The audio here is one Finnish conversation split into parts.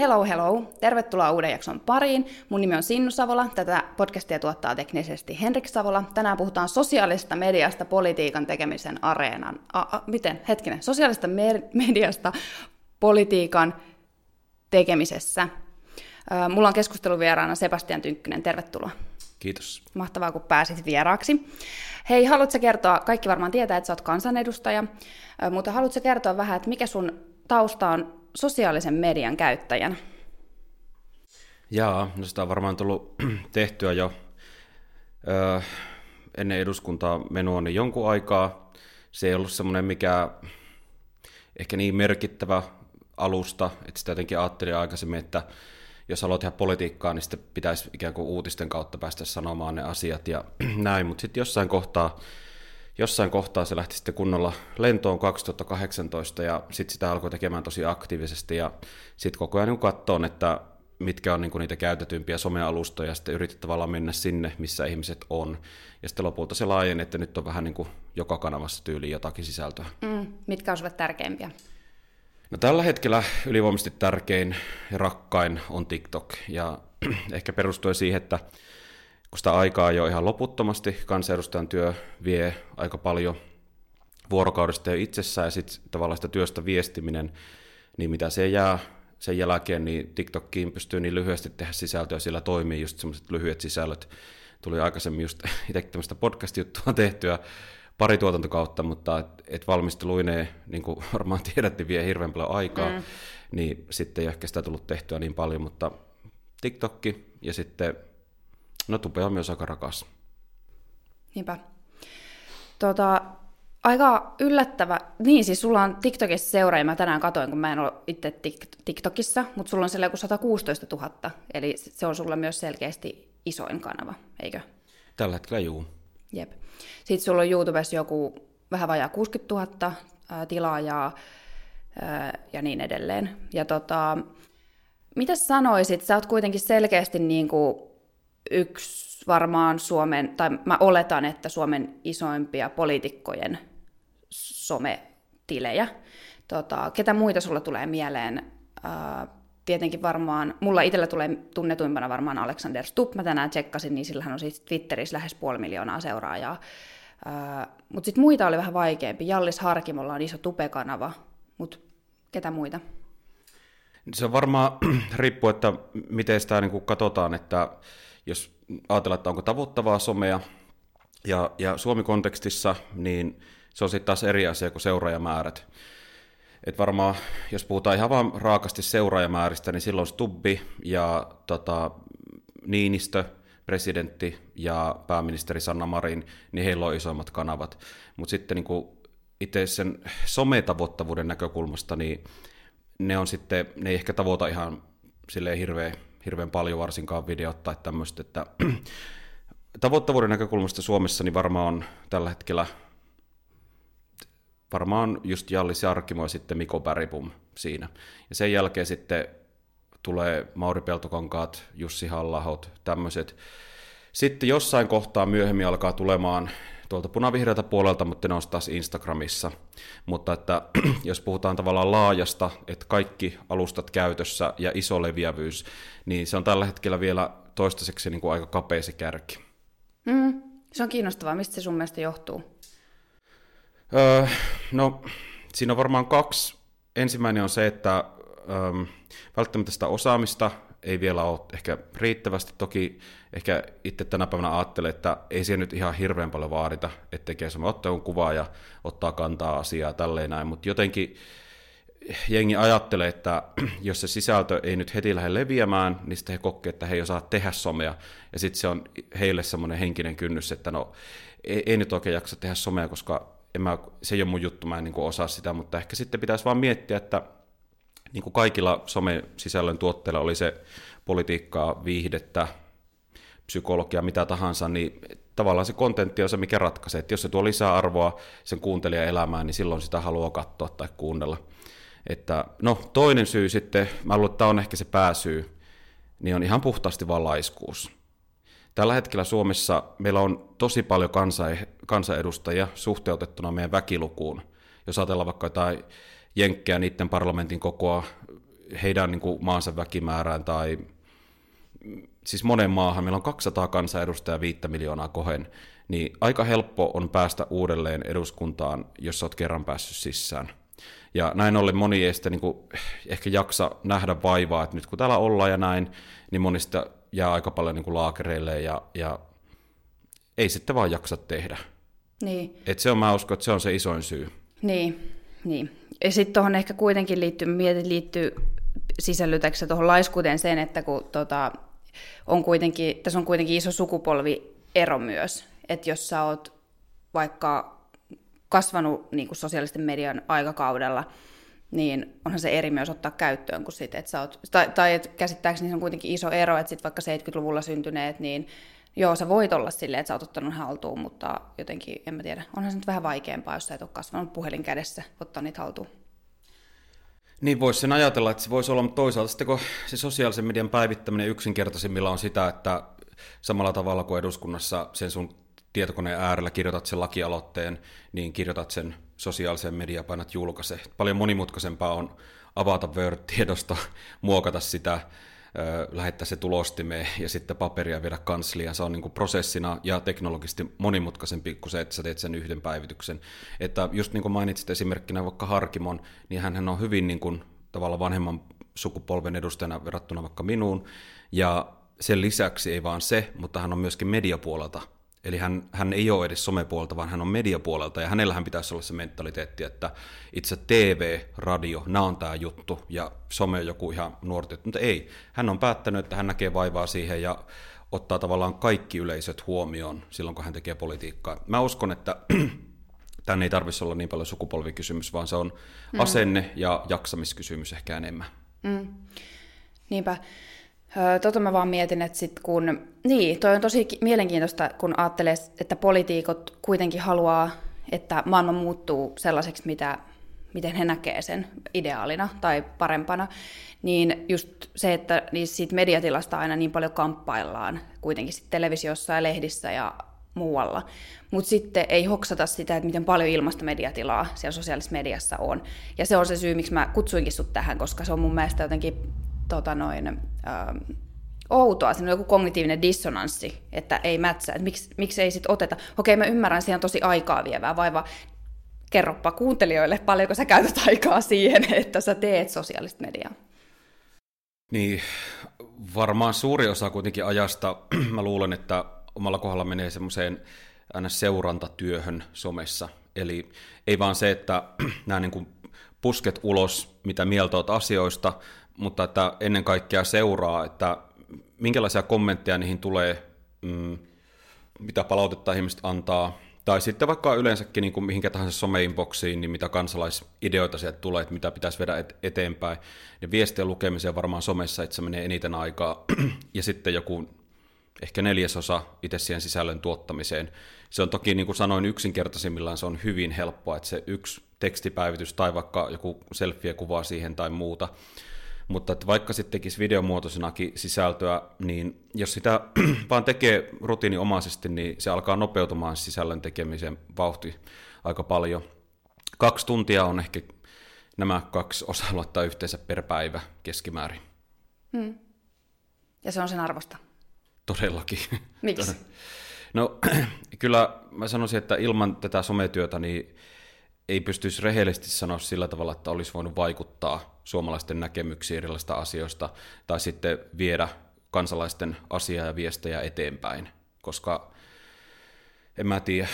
Hello, hello. Tervetuloa uuden jakson pariin. Mun nimi on Sinnu Savola. Tätä podcastia tuottaa teknisesti Henrik Savola. Tänään puhutaan sosiaalisesta mediasta politiikan tekemisen areenan. A, a, miten? Hetkinen. Sosiaalisesta mer- mediasta politiikan tekemisessä. Mulla on keskusteluvieraana Sebastian Tynkkynen. Tervetuloa. Kiitos. Mahtavaa, kun pääsit vieraaksi. Hei, haluatko kertoa, kaikki varmaan tietää, että sä oot kansanedustaja, mutta haluatko kertoa vähän, että mikä sun tausta on sosiaalisen median käyttäjänä? Jaa, no sitä on varmaan tullut tehtyä jo ö, ennen eduskuntaa menua niin jonkun aikaa. Se ei ollut semmoinen mikä ehkä niin merkittävä alusta, että sitä jotenkin ajattelin aikaisemmin, että jos haluat tehdä politiikkaa, niin sitten pitäisi ikään kuin uutisten kautta päästä sanomaan ne asiat ja näin, mutta sitten jossain kohtaa, jossain kohtaa se lähti sitten kunnolla lentoon 2018 ja sitten sitä alkoi tekemään tosi aktiivisesti ja sitten koko ajan niin katsoin, että mitkä on niin niitä käytetympiä somealustoja ja sitten yritit tavallaan mennä sinne, missä ihmiset on. Ja sitten lopulta se laajeni, että nyt on vähän niin kuin joka kanavassa tyyli jotakin sisältöä. Mm, mitkä on sulle tärkeimpiä? No tällä hetkellä ylivoimaisesti tärkein ja rakkain on TikTok, ja ehkä perustuen siihen, että kun sitä aikaa jo ihan loputtomasti, kansanedustajan työ vie aika paljon vuorokaudesta jo itsessään, ja sitten tavallaan sitä työstä viestiminen, niin mitä se jää sen jälkeen, niin TikTokkiin pystyy niin lyhyesti tehdä sisältöä, sillä toimii just semmoiset lyhyet sisällöt. Tuli aikaisemmin just itse tämmöistä podcast-juttua tehtyä, pari tuotantokautta, mutta et, et valmisteluineen, niin kuin varmaan tiedätte, vie hirveän paljon aikaa, mm. niin sitten ei ehkä sitä tullut tehtyä niin paljon, mutta TikTokki ja sitten, no Tube on myös aika rakas. Niinpä. Tota, aika yllättävä, niin siis sulla on TikTokissa seuraaja, mä tänään katoin, kun mä en ole itse TikTokissa, mutta sulla on siellä joku 116 000, eli se on sulla myös selkeästi isoin kanava, eikö? Tällä hetkellä juu. Jep. Sitten sulla on YouTubessa joku vähän vajaa 60 000 ää, tilaajaa ää, ja niin edelleen. Ja tota, mitä sanoisit, sä oot kuitenkin selkeästi niin kuin yksi varmaan Suomen, tai mä oletan, että Suomen isoimpia poliitikkojen sometilejä. Tota, ketä muita sulla tulee mieleen? Ää, tietenkin varmaan, mulla itsellä tulee tunnetuimpana varmaan Alexander Stubb, mä tänään tsekkasin, niin sillä on siis Twitterissä lähes puoli miljoonaa seuraajaa. mutta sitten muita oli vähän vaikeampi. Jallis Harkimolla on iso tupekanava, mutta ketä muita? Se on varmaan, riippuu, että miten sitä niin katsotaan, että jos ajatellaan, että onko tavoittavaa somea, ja, ja Suomi-kontekstissa, niin se on sitten taas eri asia kuin seuraajamäärät. Et varmaan, jos puhutaan ihan vaan raakasti seuraajamääristä, niin silloin Stubbi ja tota, Niinistö, presidentti ja pääministeri Sanna Marin, niin heillä on isoimmat kanavat. Mutta sitten niin itse sen sometavoittavuuden näkökulmasta, niin ne on sitten, ne ei ehkä tavoita ihan silleen hirveän, hirveän paljon varsinkaan videot tai tämmöistä, että tavoittavuuden näkökulmasta Suomessa niin varmaan on tällä hetkellä varmaan just Jallis Jarkkimo ja sitten Miko Bergpum siinä. Ja sen jälkeen sitten tulee Mauri Peltokankaat, Jussi Hallahot, tämmöiset. Sitten jossain kohtaa myöhemmin alkaa tulemaan tuolta punavihreältä puolelta, mutta ne on taas Instagramissa. Mutta että jos puhutaan tavallaan laajasta, että kaikki alustat käytössä ja iso leviävyys, niin se on tällä hetkellä vielä toistaiseksi niin kuin aika kapea se kärki. Mm, se on kiinnostavaa. Mistä se sun mielestä johtuu? Öö, no, siinä on varmaan kaksi. Ensimmäinen on se, että öö, välttämättä sitä osaamista ei vielä ole ehkä riittävästi. Toki ehkä itse tänä päivänä ajattelen, että ei siihen nyt ihan hirveän paljon vaadita, että tekee semmoinen ottaa kuvaa ja ottaa kantaa asiaa tälleen näin, mutta jotenkin jengi ajattelee, että jos se sisältö ei nyt heti lähde leviämään, niin sitten he kokee, että he ei osaa tehdä somea, ja sitten se on heille semmoinen henkinen kynnys, että no ei, ei nyt oikein jaksa tehdä somea, koska en mä, se ei ole mun juttu, mä en niin osaa sitä, mutta ehkä sitten pitäisi vaan miettiä, että niin kuin kaikilla some-sisällön tuotteilla oli se politiikkaa, viihdettä, psykologia, mitä tahansa, niin tavallaan se kontentti on se, mikä ratkaisee. Että jos se tuo lisää arvoa sen kuuntelijan elämään, niin silloin sitä haluaa katsoa tai kuunnella. Että, no, toinen syy sitten, mä luulen, että tämä on ehkä se pääsyy, niin on ihan puhtaasti vaan laiskuus. Tällä hetkellä Suomessa meillä on tosi paljon kansa, kansanedustajia suhteutettuna meidän väkilukuun. Jos ajatellaan vaikka jotain jenkkejä, niiden parlamentin kokoa heidän niin kuin, maansa väkimäärään tai siis monen maahan, meillä on 200 kansanedustajaa 5 miljoonaa kohen, niin aika helppo on päästä uudelleen eduskuntaan, jos olet kerran päässyt sisään. Ja näin ollen moni ei sitä niin kuin, ehkä jaksa nähdä vaivaa, että nyt kun täällä ollaan ja näin, niin monista jää aika paljon niin kuin laakereille ja, ja ei sitten vaan jaksa tehdä. Niin. Et se on, mä uskon, että se on se isoin syy. Niin, niin. Ja sitten tuohon ehkä kuitenkin liittyy, mietin liittyy sisällytäksä tuohon laiskuuteen sen, että kun tota, on kuitenkin, tässä on kuitenkin iso sukupolviero myös, että jos sä oot vaikka kasvanut niin kuin sosiaalisten median aikakaudella, niin onhan se eri myös ottaa käyttöön kuin sitten, että sä oot, tai, tai et käsittääkseni se on kuitenkin iso ero, että sitten vaikka 70-luvulla syntyneet, niin joo, sä voit olla silleen, että sä oot ottanut haltuun, mutta jotenkin, en mä tiedä, onhan se nyt vähän vaikeampaa, jos sä et ole kasvanut puhelin kädessä, ottaa niitä haltuun. Niin voisi sen ajatella, että se voisi olla, mutta toisaalta sitten kun se sosiaalisen median päivittäminen yksinkertaisimmilla on sitä, että samalla tavalla kuin eduskunnassa sen sun tietokoneen äärellä kirjoitat sen lakialoitteen, niin kirjoitat sen sosiaaliseen mediaan, painat julkaise. Paljon monimutkaisempaa on avata Word-tiedosto, muokata sitä, lähettää se tulostimeen ja sitten paperia viedä kansliaan. Se on niin kuin prosessina ja teknologisesti monimutkaisempi kuin se, että sä teet sen yhden päivityksen. Että just niin kuin mainitsit esimerkkinä vaikka Harkimon, niin hän on hyvin niin kuin tavallaan vanhemman sukupolven edustajana verrattuna vaikka minuun. Ja sen lisäksi ei vaan se, mutta hän on myöskin mediapuolelta Eli hän, hän ei ole edes somepuolelta, vaan hän on mediapuolelta, ja hänellähän pitäisi olla se mentaliteetti, että itse TV, radio, nämä on tämä juttu, ja some on joku ihan nuorti, mutta ei. Hän on päättänyt, että hän näkee vaivaa siihen, ja ottaa tavallaan kaikki yleisöt huomioon silloin, kun hän tekee politiikkaa. Mä uskon, että tänne ei tarvitsisi olla niin paljon sukupolvikysymys, vaan se on mm. asenne- ja jaksamiskysymys ehkä enemmän. Mm. Niinpä. Tota mä vaan mietin, että sit kun, niin, toi on tosi mielenkiintoista, kun ajattelee, että poliitikot kuitenkin haluaa, että maailma muuttuu sellaiseksi, mitä, miten he näkee sen ideaalina tai parempana, niin just se, että niin siitä mediatilasta aina niin paljon kamppaillaan kuitenkin sit televisiossa ja lehdissä ja muualla. Mutta sitten ei hoksata sitä, että miten paljon ilmasta mediatilaa siellä sosiaalisessa mediassa on. Ja se on se syy, miksi mä kutsuinkin sut tähän, koska se on mun mielestä jotenkin tota noin, ähm, outoa, siinä on joku kognitiivinen dissonanssi, että ei mätsää, että miksi, miksi ei sitten oteta. Okei, mä ymmärrän, siinä on tosi aikaa vievää, vaiva kerropa kuuntelijoille, paljonko sä käytät aikaa siihen, että sä teet sosiaalista mediaa. Niin, varmaan suuri osa kuitenkin ajasta, mä luulen, että omalla kohdalla menee semmoiseen aina seurantatyöhön somessa. Eli ei vaan se, että nämä niin kuin pusket ulos, mitä mieltä oot asioista, mutta että ennen kaikkea seuraa, että minkälaisia kommentteja niihin tulee, mm, mitä palautetta ihmiset antaa, tai sitten vaikka yleensäkin niin kuin mihinkä tahansa someinboxiin, niin mitä kansalaisideoita sieltä tulee, että mitä pitäisi viedä eteenpäin. Ja viestien lukemiseen varmaan somessa itse menee eniten aikaa, ja sitten joku ehkä neljäsosa itse siihen sisällön tuottamiseen. Se on toki, niin kuin sanoin, yksinkertaisimmillaan se on hyvin helppoa, että se yksi tekstipäivitys tai vaikka joku selfie-kuva siihen tai muuta, mutta että vaikka sitten tekisi videomuotoisenakin sisältöä, niin jos sitä vaan tekee rutiininomaisesti, niin se alkaa nopeutumaan sisällön tekemisen vauhti aika paljon. Kaksi tuntia on ehkä nämä kaksi osa-aluetta yhteensä per päivä keskimäärin. Hmm. Ja se on sen arvosta? Todellakin. Miksi? No kyllä mä sanoisin, että ilman tätä sometyötä niin ei pystyisi rehellisesti sanoa sillä tavalla, että olisi voinut vaikuttaa suomalaisten näkemyksiin erilaisista asioista tai sitten viedä kansalaisten asiaa ja viestejä eteenpäin, koska en mä tiedä,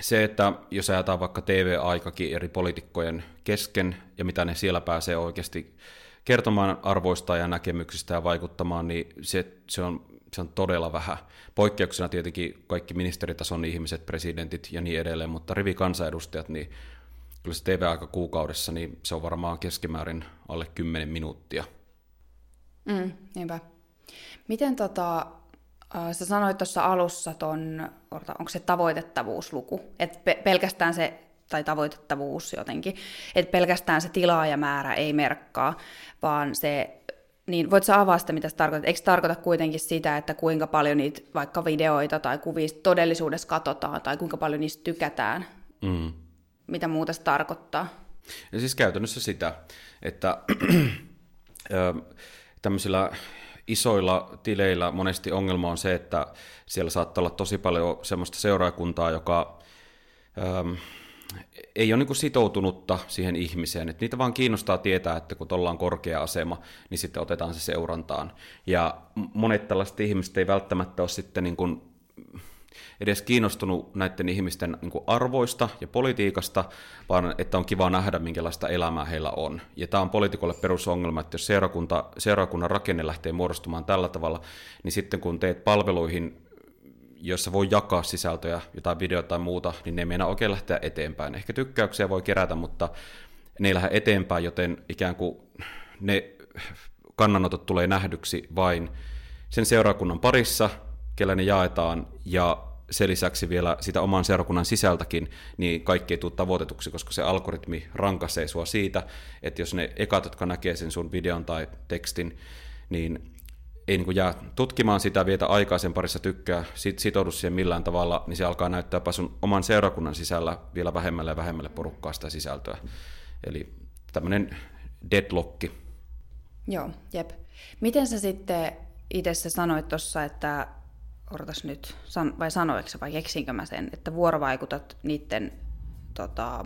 se, että jos ajataan vaikka TV-aikakin eri poliitikkojen kesken ja mitä ne siellä pääsee oikeasti kertomaan arvoista ja näkemyksistä ja vaikuttamaan, niin se, se, on, se on todella vähän. Poikkeuksena tietenkin kaikki ministeritason ihmiset, presidentit ja niin edelleen, mutta rivikansanedustajat, niin kyllä se TV-aika kuukaudessa, niin se on varmaan keskimäärin alle 10 minuuttia. Mm, niinpä. Miten tota, äh, sä sanoit tuossa alussa ton, onko se tavoitettavuusluku, että pe- pelkästään se, tai tavoitettavuus jotenkin, että pelkästään se tilaajamäärä ei merkkaa, vaan se niin voit sä avaa sitä, mitä se tarkoittaa? Eikö se tarkoita kuitenkin sitä, että kuinka paljon niitä vaikka videoita tai kuvia todellisuudessa katsotaan, tai kuinka paljon niistä tykätään? Mm mitä muuta se tarkoittaa? Ja siis käytännössä sitä, että tämmöisillä isoilla tileillä monesti ongelma on se, että siellä saattaa olla tosi paljon semmoista seuraakuntaa, joka ähm, ei ole niin sitoutunutta siihen ihmiseen. Että niitä vaan kiinnostaa tietää, että kun tuolla on korkea asema, niin sitten otetaan se seurantaan. Ja monet tällaiset ihmiset ei välttämättä ole sitten niin kuin edes kiinnostunut näiden ihmisten niin kuin arvoista ja politiikasta, vaan että on kiva nähdä, minkälaista elämää heillä on. Ja tämä on poliitikolle perusongelma, että jos seurakunta, seurakunnan rakenne lähtee muodostumaan tällä tavalla, niin sitten kun teet palveluihin joissa voi jakaa sisältöjä, jotain videota tai muuta, niin ne ei meinaa oikein lähteä eteenpäin. Ehkä tykkäyksiä voi kerätä, mutta ne ei lähde eteenpäin, joten ikään kuin ne kannanotot tulee nähdyksi vain sen seurakunnan parissa, kellä ne jaetaan, ja sen lisäksi vielä sitä oman seurakunnan sisältäkin, niin kaikki ei tule tavoitetuksi, koska se algoritmi rankaisee sua siitä, että jos ne ekat, jotka näkee sen sun videon tai tekstin, niin ei niin jää tutkimaan sitä, vietä aikaa sen parissa tykkää, sit sitoudu siihen millään tavalla, niin se alkaa näyttääpä sun oman seurakunnan sisällä vielä vähemmälle ja vähemmälle porukkaa sitä sisältöä. Eli tämmöinen deadlockki. Joo, jep. Miten sä sitten itse sanoit tuossa, että odotas nyt, vai sanoiko vai keksinkö mä sen, että vuorovaikutat niiden tota,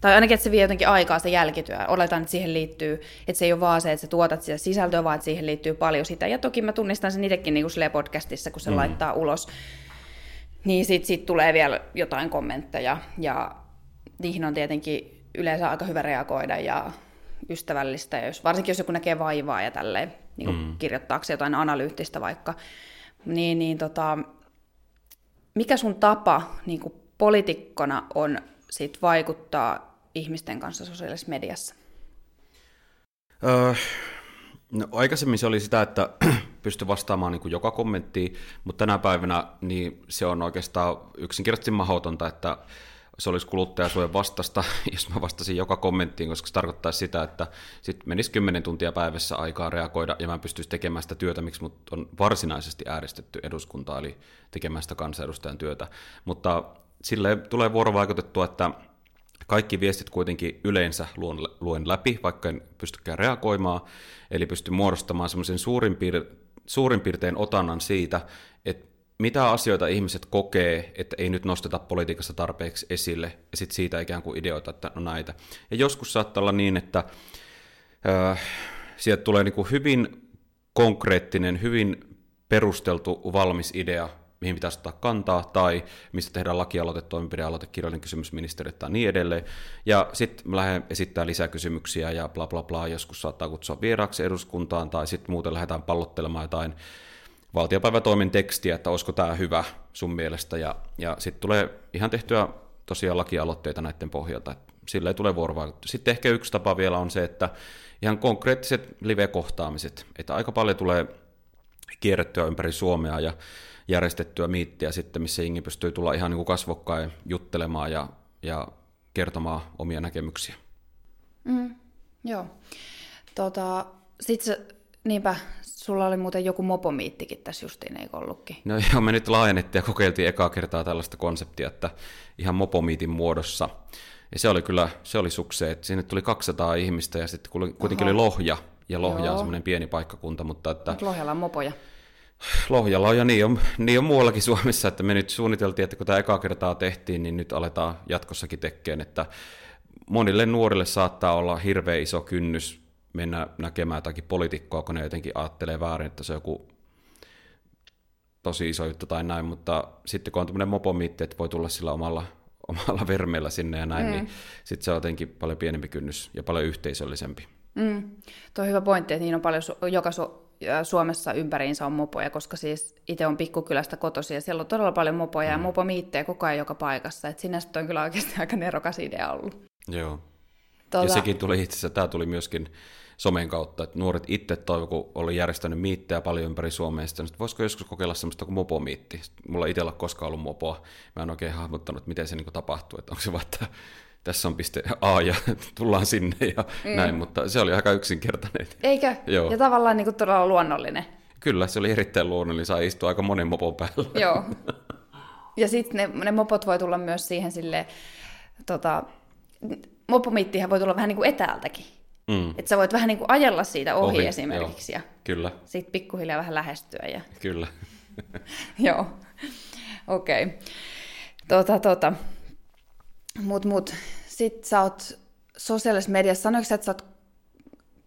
tai ainakin, että se vie jotenkin aikaa se jälkityö. Oletan, että siihen liittyy, että se ei ole vaan se, että sä tuotat sitä sisältöä, vaan että siihen liittyy paljon sitä. Ja toki mä tunnistan sen itsekin niin kuin podcastissa, kun se mm. laittaa ulos, niin sitten sit tulee vielä jotain kommentteja. Ja niihin on tietenkin yleensä aika hyvä reagoida ja ystävällistä, jos, varsinkin jos joku näkee vaivaa ja tälleen, niin mm. kirjoittaakseen jotain analyyttistä vaikka. Niin, niin tota, mikä sun tapa niin kuin poliitikkona on sit vaikuttaa ihmisten kanssa sosiaalisessa mediassa? Öö, no, aikaisemmin se oli sitä, että pystyi vastaamaan niin kuin joka kommenttiin, mutta tänä päivänä niin se on oikeastaan yksinkertaisesti mahdotonta, että se olisi kuluttajasuojan vastasta, jos mä vastasin joka kommenttiin, koska se tarkoittaisi sitä, että sitten menisi 10 tuntia päivässä aikaa reagoida, ja mä pystyisi tekemään sitä työtä, miksi mut on varsinaisesti äänestetty eduskunta, eli tekemään sitä kansanedustajan työtä. Mutta sille tulee vuorovaikutettua, että kaikki viestit kuitenkin yleensä luen, luen läpi, vaikka en pystykään reagoimaan, eli pystyn muodostamaan semmoisen suurin, piir- suurin piirtein otannan siitä, että mitä asioita ihmiset kokee, että ei nyt nosteta politiikassa tarpeeksi esille, ja sitten siitä ikään kuin ideoita, että no näitä. Ja joskus saattaa olla niin, että äh, sieltä tulee niin kuin hyvin konkreettinen, hyvin perusteltu, valmis idea, mihin pitäisi ottaa kantaa, tai mistä tehdään lakialoite, toimenpidealoite, kirjallinen kysymys ministerille tai niin edelleen. Ja sitten lähden esittämään lisäkysymyksiä ja bla bla bla, joskus saattaa kutsua vieraaksi eduskuntaan, tai sitten muuten lähdetään pallottelemaan jotain valtiopäivätoimen tekstiä, että olisiko tämä hyvä sun mielestä, ja, ja sitten tulee ihan tehtyä tosiaan lakialoitteita näiden pohjalta, sillä ei tule vuorovaikutus. Sitten ehkä yksi tapa vielä on se, että ihan konkreettiset live-kohtaamiset, että aika paljon tulee kierrettyä ympäri Suomea, ja järjestettyä miittiä sitten, missä jengi pystyy tulla ihan niin kuin kasvokkain juttelemaan ja, ja kertomaan omia näkemyksiä. Mm, joo. Tota, sitten niinpä, sulla oli muuten joku mopomiittikin tässä justiin, eikö ollutkin? No joo, me nyt laajennettiin ja kokeiltiin ekaa kertaa tällaista konseptia, että ihan mopomiitin muodossa. Ja se oli kyllä, se oli sukseen, että sinne tuli 200 ihmistä ja sitten kuitenkin Oho. oli Lohja, ja Lohja Joo. on semmoinen pieni paikkakunta, mutta että... Mut Lohjalla on mopoja. Lohjalla on ja niin on, niin on muuallakin Suomessa, että me nyt suunniteltiin, että kun tämä eka kertaa tehtiin, niin nyt aletaan jatkossakin tekemään, että monille nuorille saattaa olla hirveän iso kynnys mennä näkemään jotakin poliitikkoa, kun ne jotenkin ajattelee väärin, että se on joku tosi iso juttu tai näin, mutta sitten kun on tämmöinen mopomiitti, että voi tulla sillä omalla, omalla vermeellä sinne ja näin, niin mm. niin sitten se on jotenkin paljon pienempi kynnys ja paljon yhteisöllisempi. Mm. Tuo on hyvä pointti, että niin on paljon, joka su- Suomessa ympäriinsä on mopoja, koska siis itse on pikkukylästä kotosi ja siellä on todella paljon mopoja mm. ja mopomiittejä koko ajan joka paikassa. Et sinänsä on kyllä oikeasti aika nerokas idea ollut. Joo. Tuota... Ja sekin tuli itse asiassa, tämä tuli myöskin somen kautta, että nuoret itse toivo, kun oli järjestänyt miittejä paljon ympäri Suomea, että voisiko joskus kokeilla semmoista kuin mopomiitti. Mulla ei itsellä koskaan ollut mopoa. Mä en oikein hahmottanut, miten se niin tapahtuu, että onko se vaan, että tässä on piste A ja tullaan sinne ja mm. näin, mutta se oli aika yksinkertainen. Eikö? Joo. Ja tavallaan niin kuin todella luonnollinen. Kyllä, se oli erittäin luonnollinen, sai istua aika monen mopon päällä. Joo. Ja sitten ne, ne mopot voi tulla myös siihen sille, tota, mopomittihän voi tulla vähän niin kuin etäältäkin. Mm. Että sä voit vähän niin kuin ajella siitä ohi, ohi esimerkiksi joo. ja Kyllä. sitten pikkuhiljaa vähän lähestyä. Ja... Kyllä. joo, okei. Okay. Tota, tota. Mut, mut. Sitten sä oot sosiaalisessa mediassa, sanoiko että sä oot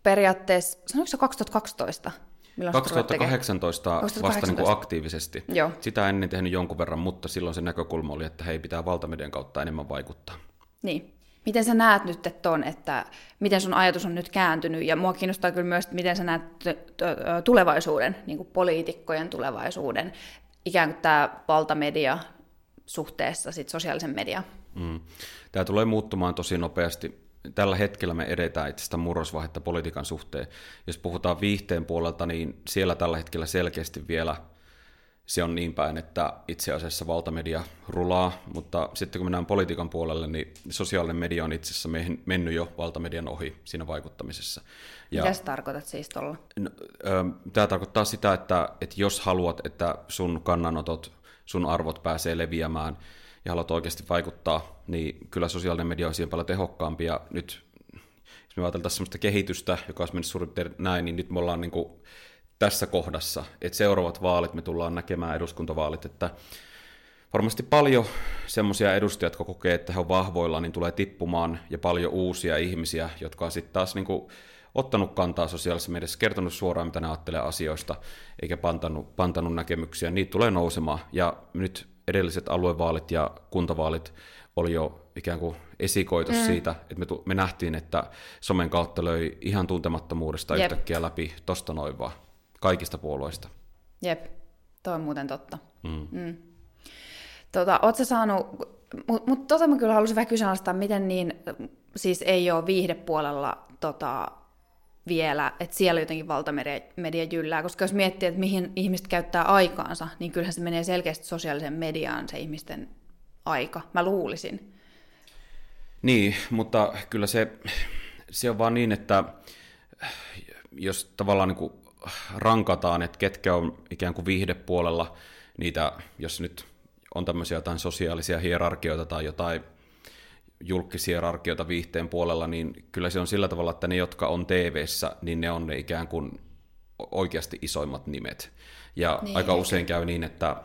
periaatteessa, sanoiko sä 2012? 2018 2018 vasta niin kuin aktiivisesti. Joo. Sitä ennen tehnyt jonkun verran, mutta silloin se näkökulma oli, että hei, pitää valtamedian kautta enemmän vaikuttaa. Niin. Miten sä näet nyt että on, että miten sun ajatus on nyt kääntynyt, ja mua kiinnostaa kyllä myös, että miten sä näet tulevaisuuden, niin kuin poliitikkojen tulevaisuuden, ikään kuin tämä valtamedia suhteessa sit sosiaalisen mediaan? Mm. Tämä tulee muuttumaan tosi nopeasti. Tällä hetkellä me edetään itse murrosvaihetta politiikan suhteen. Jos puhutaan viihteen puolelta, niin siellä tällä hetkellä selkeästi vielä – se on niin päin, että itse asiassa valtamedia rulaa, mutta sitten kun mennään politiikan puolelle, niin sosiaalinen media on itse asiassa mennyt jo valtamedian ohi siinä vaikuttamisessa. Ja, Mitä sä tarkoitat siis tuolla? No, tämä tarkoittaa sitä, että, että jos haluat, että sun kannanotot, sun arvot pääsee leviämään ja haluat oikeasti vaikuttaa, niin kyllä sosiaalinen media on siihen paljon tehokkaampi. Ja nyt, jos me ajateltaisiin sellaista kehitystä, joka olisi mennyt suurin näin, niin nyt me ollaan niin kuin tässä kohdassa, että seuraavat vaalit me tullaan näkemään eduskuntavaalit, että varmasti paljon semmoisia edustajia, jotka kokee, että he on vahvoilla, niin tulee tippumaan ja paljon uusia ihmisiä, jotka on sitten taas niin kuin ottanut kantaa sosiaalisessa mediassa, kertonut suoraan, mitä ne ajattelee asioista, eikä pantanut, pantanut näkemyksiä, niitä tulee nousemaan. Ja nyt edelliset aluevaalit ja kuntavaalit oli jo ikään kuin esikoitos mm. siitä, että me, tu- me nähtiin, että somen kautta löi ihan tuntemattomuudesta Jep. yhtäkkiä läpi tosta noin vaan kaikista puolueista. Jep, toi on muuten totta. Mm. Mm. Tota, sä saanut, mutta mut tota mä kyllä haluaisin vähän kyseenalaistaa, miten niin, siis ei ole viihdepuolella tota, vielä, että siellä jotenkin valtamedia jyllää, koska jos miettii, että mihin ihmiset käyttää aikaansa, niin kyllähän se menee selkeästi sosiaaliseen mediaan se ihmisten aika, mä luulisin. Niin, mutta kyllä se, se on vaan niin, että jos tavallaan niin kuin rankataan, että ketkä on ikään kuin viihdepuolella niitä, jos nyt on tämmöisiä jotain sosiaalisia hierarkioita tai jotain julkishierarkioita viihteen puolella, niin kyllä se on sillä tavalla, että ne, jotka on tv niin ne on ne ikään kuin oikeasti isoimmat nimet. Ja niin, aika usein käy niin, että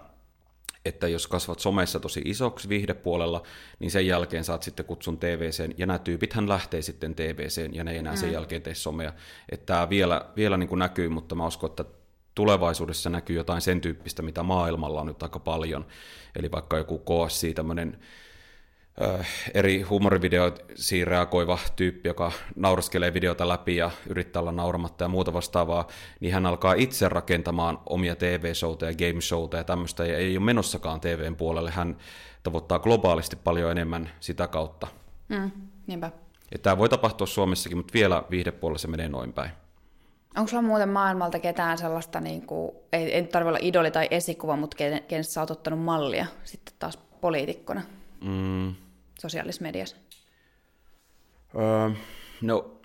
että jos kasvat somessa tosi isoksi viihdepuolella, niin sen jälkeen saat sitten kutsun TVCen, ja nämä tyypithän lähtee sitten TVCen, ja ne ei enää mm. sen jälkeen tee somea. Että tämä vielä, vielä niin kuin näkyy, mutta mä uskon, että tulevaisuudessa näkyy jotain sen tyyppistä, mitä maailmalla on nyt aika paljon. Eli vaikka joku KSC, tämmöinen eri huumorivideoisiin reagoiva tyyppi, joka nauraskelee videota läpi ja yrittää olla nauramatta ja muuta vastaavaa, niin hän alkaa itse rakentamaan omia TV-showta ja game-showta ja tämmöistä, ja ei ole menossakaan TVn puolelle. Hän tavoittaa globaalisti paljon enemmän sitä kautta. Mm, niinpä. Ja tämä voi tapahtua Suomessakin, mutta vielä viihdepuolella se menee noin päin. Onko sulla muuten maailmalta ketään sellaista, niin kuin, ei, ei tarvitse olla idoli tai esikuva, mutta kenestä sä oot ottanut mallia sitten taas poliitikkona? Mm, sosiaalisessa mediassa? Öö, no,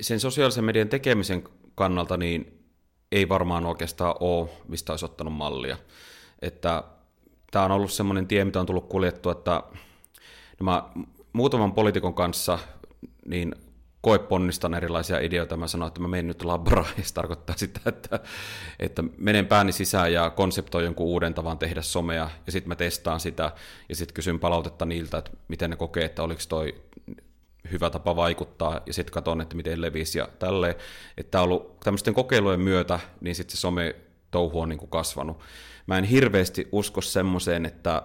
sen sosiaalisen median tekemisen kannalta niin ei varmaan oikeastaan ole, mistä olisi ottanut mallia. Että tämä on ollut semmoinen tie, mitä on tullut kuljettua, että no mä muutaman poliitikon kanssa niin koeponnistan erilaisia ideoita. Mä sanoin, että mä menen nyt labraan, ja se tarkoittaa sitä, että, että menen pääni sisään ja konseptoin jonkun uuden tavan tehdä somea, ja sitten mä testaan sitä, ja sitten kysyn palautetta niiltä, että miten ne kokee, että oliko toi hyvä tapa vaikuttaa, ja sitten katson, että miten levisi ja tälleen. Että on ollut tämmöisten kokeilujen myötä, niin sitten se some touhu on niin kuin kasvanut. Mä en hirveästi usko semmoiseen, että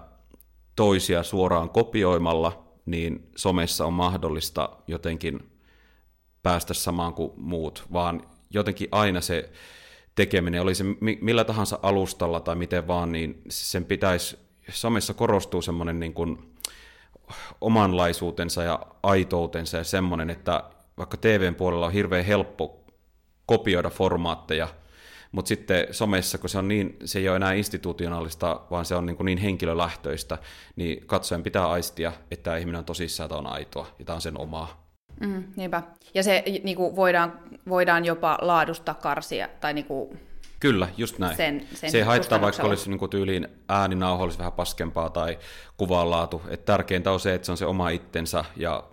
toisia suoraan kopioimalla, niin somessa on mahdollista jotenkin päästä samaan kuin muut, vaan jotenkin aina se tekeminen, oli se millä tahansa alustalla tai miten vaan, niin sen pitäisi, somessa korostuu semmoinen niin kuin omanlaisuutensa ja aitoutensa ja semmoinen, että vaikka TVn puolella on hirveän helppo kopioida formaatteja, mutta sitten somessa, kun se on niin, se ei ole enää institutionaalista, vaan se on niin, kuin niin henkilölähtöistä, niin katsojen pitää aistia, että ihminen on tosissaan, että on aitoa ja tämä on sen omaa. Mm, niinpä. Ja se niin kuin voidaan, voidaan jopa laadusta karsia, tai niin kuin Kyllä, just näin. Sen, sen se ei haittaa, vaikka olisi niin kuin tyyliin ääninauho olisi vähän paskempaa tai kuvanlaatu. Et tärkeintä on se, että se on se oma itsensä ja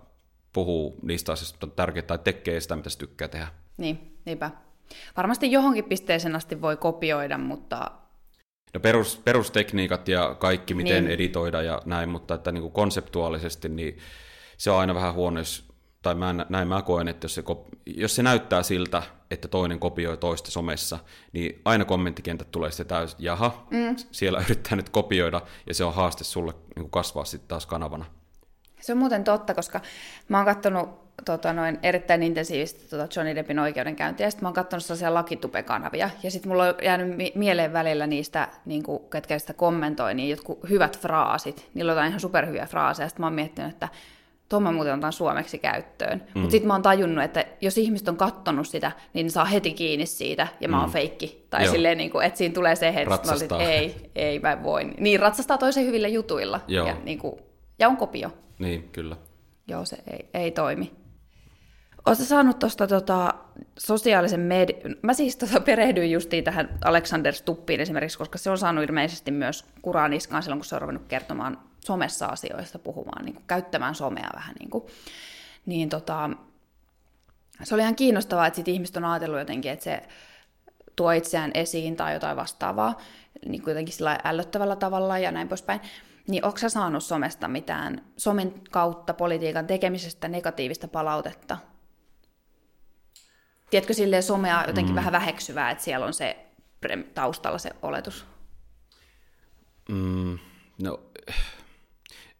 puhuu niistä asioista, mitä on tärkeää, tai tekee sitä, mitä se tykkää tehdä. Niin, niinpä. Varmasti johonkin pisteeseen asti voi kopioida, mutta... No perus, perustekniikat ja kaikki, miten niin. editoida ja näin, mutta että niin kuin konseptuaalisesti niin se on aina vähän huono, jos, tai mä, näin mä koen, että jos se, jos se näyttää siltä, että toinen kopioi toista somessa, niin aina kommenttikentät tulee sitten täysin, jaha, mm. siellä yrittää nyt kopioida, ja se on haaste sulle niin kasvaa sitten taas kanavana. Se on muuten totta, koska mä oon katsonut tota, noin erittäin intensiivisesti tota Johnny Deppin oikeudenkäyntiä, ja sitten mä oon katsonut sellaisia lakitupekanavia, ja sitten mulla on jäänyt mi- mieleen välillä niistä, niin kuin, ketkä sitä kommentoi, niin jotkut hyvät fraasit, niillä on jotain ihan superhyviä fraaseja, ja sitten mä oon miettinyt, että tuon mä muuten otan suomeksi käyttöön. Mm. Mutta sitten mä oon tajunnut, että jos ihmiset on kattonut sitä, niin ne saa heti kiinni siitä, ja mä oon mm. feikki. Tai Joo. silleen, niin kuin, että siinä tulee se hetki, että ei, ei mä voin. Niin, ratsastaa toisen hyvillä jutuilla. Joo. Ja, niin kuin, ja on kopio. Niin, kyllä. Joo, se ei, ei toimi. Oletko saanut tuosta tota, sosiaalisen median... Mä siis tota perehdyin justiin tähän Alexander Stuppiin esimerkiksi, koska se on saanut ilmeisesti myös kuraniskaan silloin, kun se on ruvennut kertomaan somessa asioista puhumaan, niin kuin, käyttämään somea vähän niin kuin. Niin tota, se oli ihan kiinnostavaa, että sit ihmiset on ajatellut jotenkin, että se tuo itseään esiin tai jotain vastaavaa, niin kuin jotenkin sillä ällöttävällä tavalla ja näin poispäin. Niin onko sä saanut somesta mitään, somen kautta politiikan tekemisestä negatiivista palautetta? Tiedätkö silleen somea jotenkin mm. vähän väheksyvää, että siellä on se taustalla se oletus? Mm, no,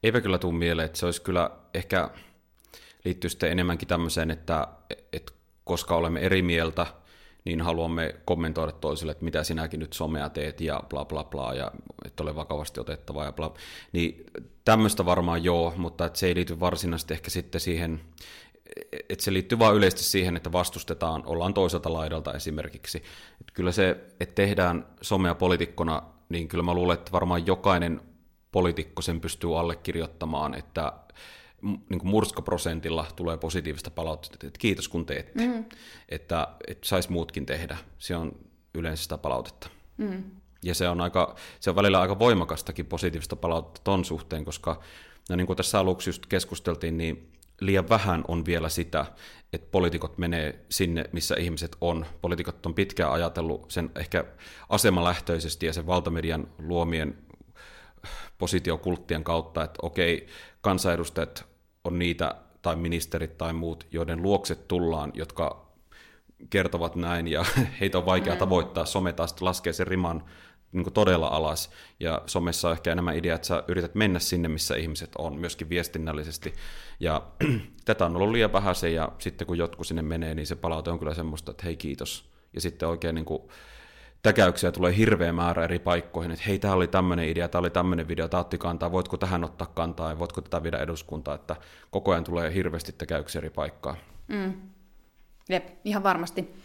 eipä kyllä tule mieleen, että se olisi kyllä ehkä liittyy sitten enemmänkin tämmöiseen, että, että koska olemme eri mieltä, niin haluamme kommentoida toisille, että mitä sinäkin nyt somea teet ja bla bla bla, ja että ole vakavasti otettava ja bla. Niin tämmöistä varmaan joo, mutta että se ei liity varsinaisesti ehkä sitten siihen, että se liittyy vain yleisesti siihen, että vastustetaan, ollaan toiselta laidalta esimerkiksi. Että kyllä se, että tehdään somea poliitikkona, niin kyllä mä luulen, että varmaan jokainen poliitikko sen pystyy allekirjoittamaan, että niin kuin murskaprosentilla tulee positiivista palautetta, että kiitos kun teette, mm. että, että saisi muutkin tehdä. Se on yleensä sitä palautetta. Mm. Ja se on, aika, se on välillä aika voimakastakin positiivista palautetta ton suhteen, koska no niin kuin tässä aluksi just keskusteltiin, niin liian vähän on vielä sitä, että poliitikot menee sinne, missä ihmiset on. Poliitikot on pitkään ajatellut sen ehkä asemalähtöisesti ja sen valtamedian luomien positiokulttien kautta, että okei, kansanedustajat on niitä, tai ministerit tai muut, joiden luokset tullaan, jotka kertovat näin, ja heitä on vaikea mm. tavoittaa. Some taas laskee sen riman niin todella alas, ja somessa on ehkä enemmän idea, että sä yrität mennä sinne, missä ihmiset on, myöskin viestinnällisesti, ja tätä on ollut liian vähän se, ja sitten kun jotkut sinne menee, niin se palaute on kyllä semmoista, että hei kiitos, ja sitten oikein niin kuin, täkäyksiä tulee hirveä määrä eri paikkoihin, että hei, tämä oli tämmöinen idea, tämä oli tämmöinen video, tämä otti kantaa, voitko tähän ottaa kantaa ja voitko tätä viedä eduskuntaan, että koko ajan tulee hirveästi täkäyksiä eri paikkaa. Mm. Jep, ihan varmasti.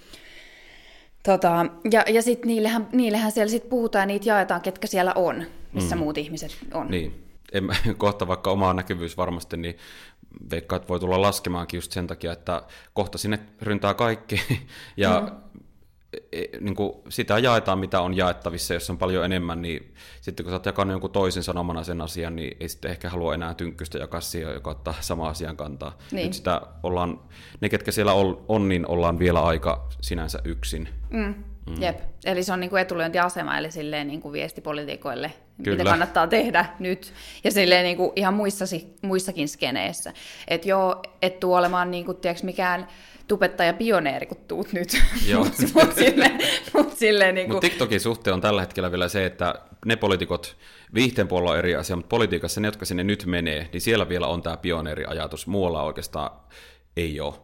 Tota, ja ja sitten niillehän, niillehän siellä sit puhutaan ja niitä jaetaan, ketkä siellä on, missä mm. muut ihmiset on. Niin. En, kohta vaikka oma näkyvyys varmasti, niin veikkaat voi tulla laskemaankin just sen takia, että kohta sinne ryntää kaikki. ja mm niin kuin sitä jaetaan, mitä on jaettavissa, jos on paljon enemmän, niin sitten kun sä oot jakanut jonkun toisen sanomana sen asian, niin ei sitten ehkä halua enää tynkkystä jakaa siihen, joka ottaa sama asian kantaa. Niin. Nyt sitä ollaan, ne ketkä siellä on, niin ollaan vielä aika sinänsä yksin. Mm. Mm. Jep, eli se on niin kuin etulyöntiasema, eli silleen niin kuin viestipolitiikoille, Kyllä. mitä kannattaa tehdä nyt, ja silleen niin kuin ihan muissasi, muissakin skeneissä. Että joo, et tuu olemaan niin kuin, tiedätkö, mikään tubettaja pioneeri, kun tuut nyt. Mutta mut silleen, mut silleen niin kuin... Mut TikTokin suhteen on tällä hetkellä vielä se, että ne poliitikot, viihteen puolella on eri asia, mutta politiikassa ne, jotka sinne nyt menee, niin siellä vielä on tämä pioneeriajatus. Muualla oikeastaan ei ole.